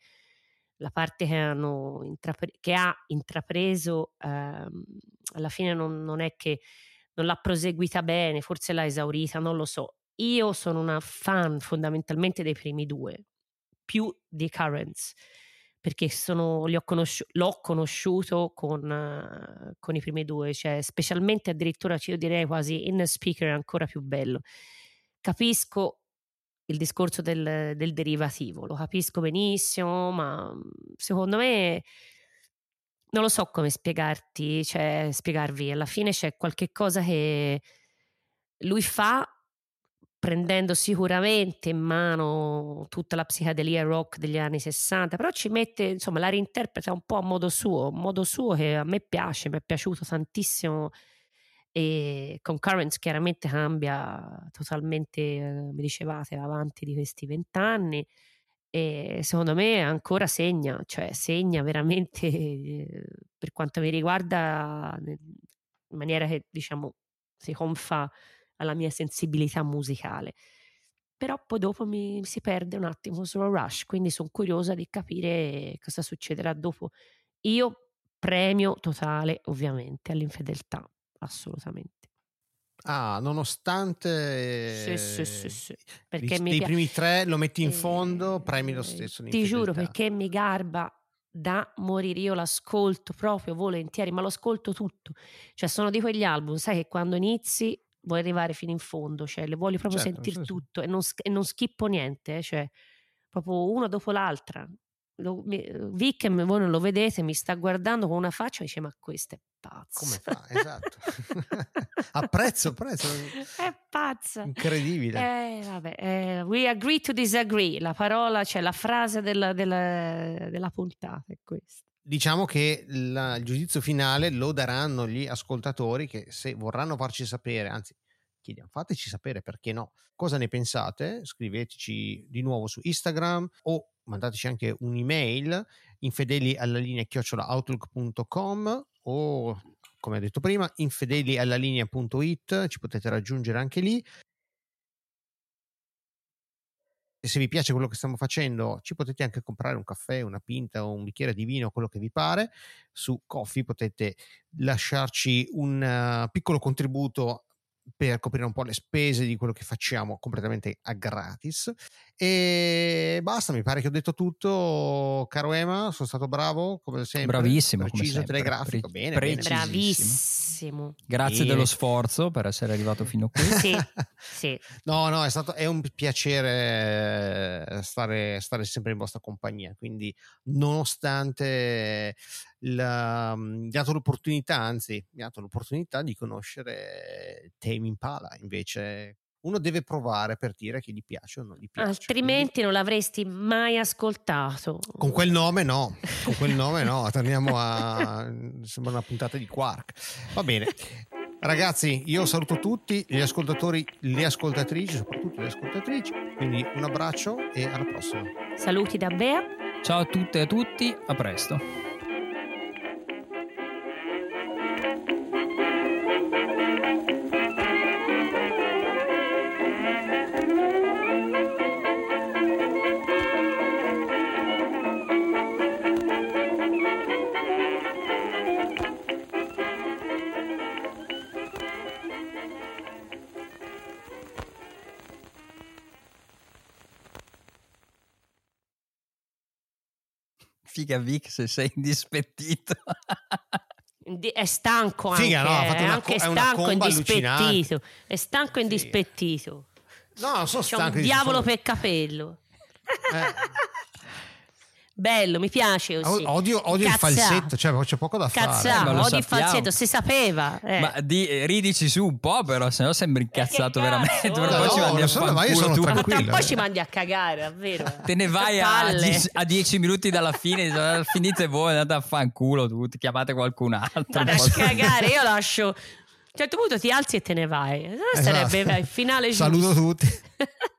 B: la parte che, hanno intrapre- che ha intrapreso ehm, alla fine non, non è che non l'ha proseguita bene, forse l'ha esaurita, non lo so. Io sono una fan fondamentalmente dei primi due, più di Currents, perché sono, conosciu- l'ho conosciuto con, eh, con i primi due, cioè specialmente addirittura io direi quasi in speaker è ancora più bello. Capisco il discorso del, del derivativo, lo capisco benissimo, ma mm, secondo me non lo so come spiegarti, cioè spiegarvi, alla fine c'è qualche cosa che lui fa prendendo sicuramente in mano tutta la psichedelia rock degli anni 60, però ci mette, insomma, la reinterpreta un po' a modo suo, un modo suo che a me piace, mi è piaciuto tantissimo e con Currents chiaramente cambia totalmente, eh, mi dicevate, avanti di questi vent'anni e secondo me ancora segna, cioè segna veramente eh, per quanto mi riguarda in maniera che diciamo si confà alla mia sensibilità musicale. Però poi dopo mi si perde un attimo sullo rush, quindi sono curiosa di capire cosa succederà dopo. Io premio totale, ovviamente, all'infedeltà, assolutamente.
A: Ah, nonostante
B: Sì, sì, sì,
A: eh,
B: Perché
A: i,
B: mi
A: primi tre lo metti in
B: Eh,
A: fondo, premi lo stesso.
B: Ti giuro perché mi garba da morire. Io l'ascolto proprio volentieri, ma lo ascolto tutto. Cioè, sono di quegli album, sai che quando inizi vuoi arrivare fino in fondo, cioè le voglio proprio
A: Certo,
B: sentire tutto e non, e non schippo niente, eh, cioè proprio una dopo l'altra. Lo, mi, Vic, voi non lo vedete, mi sta guardando con una faccia e dice: Ma questo è pazzo.
A: Come fa? Esatto. apprezzo, apprezzo.
B: è pazza.
A: Incredibile.
B: Eh, vabbè, eh, we agree to disagree. La parola, cioè la frase della, della- della puntata è questa.
A: Diciamo che la- il giudizio finale lo daranno gli ascoltatori che se vorranno farci sapere, anzi chiediamo, fateci sapere perché no, cosa ne pensate, scriveteci di nuovo su Instagram o mandateci anche un'email infedeli alla linea chiocciolaoutlook.com o come ho detto prima infedeli alla linea.it ci potete raggiungere anche lì e se vi piace quello che stiamo facendo, ci potete anche comprare un caffè, una pinta o un bicchiere di vino, quello che vi pare. Su Coffee potete lasciarci un eh, piccolo contributo per coprire un po' le spese di quello che facciamo completamente a gratis. E basta, mi pare che ho detto tutto, caro Ema, sono stato bravo come sempre.
C: Bravissimo,
A: preciso,
C: sempre.
A: telegrafico,
C: Pre-
A: bene, bene.
B: Bravissimo.
C: Grazie
A: Bene.
C: dello sforzo per essere arrivato fino qui.
B: Sì, sì.
A: No, no, è stato è un piacere eh, stare, stare sempre in vostra compagnia. Quindi, nonostante la- mi ha dato l'opportunità, anzi, mi ha dato l'opportunità di conoscere Tame Impala. Invece, uno deve provare per dire che gli piace o non gli piace.
B: Altrimenti non l'avresti mai ascoltato.
A: Quindi, con quel nome, no, con quel nome, no. Torniamo a sembra una puntata di Quark. Va bene. Ragazzi, io saluto tutti gli ascoltatori, le ascoltatrici, soprattutto le ascoltatrici. Quindi un abbraccio e alla prossima.
B: Saluti da Bea.
C: Ciao a tutte e a tutti, a presto. Figa Vic se sei indispettito.
B: Di- È stanco anche,
A: Figa, no, ha fatto
B: è
A: una
B: anche
A: co- è una
B: stanco indispettito. È stanco e
A: Sì.
B: indispettito.
A: No, non sono
B: C'è
A: stanco
B: un
A: di
B: diavolo
A: sono-
B: per capello.
A: Eh.
B: Bello, mi piace così.
A: Odio, odio il falsetto, cioè c'è poco da
B: Cazzà,
C: Eh, ma lo
B: odio il falsetto, si sapeva. eh.
C: Ma di- ridici su un po', però, se no sembri incazzato
B: Eh, che
C: veramente. però
B: No,
C: poi ci
A: no,
C: mandi a
A: ma io sono
C: tu.
B: Ma
A: tranquillo. eh.
B: ci mandi a cagare, davvero.
C: Te ne vai a, a 10 minuti dalla fine, dici, "Ah, finite voi, andate a fanculo tutti, chiamate qualcun altro.
B: Andate a cagare, io lascio. A un certo punto ti alzi e te ne vai. Eh, Sarebbe
A: Esatto.
B: il finale giusto.
A: Saluto tutti.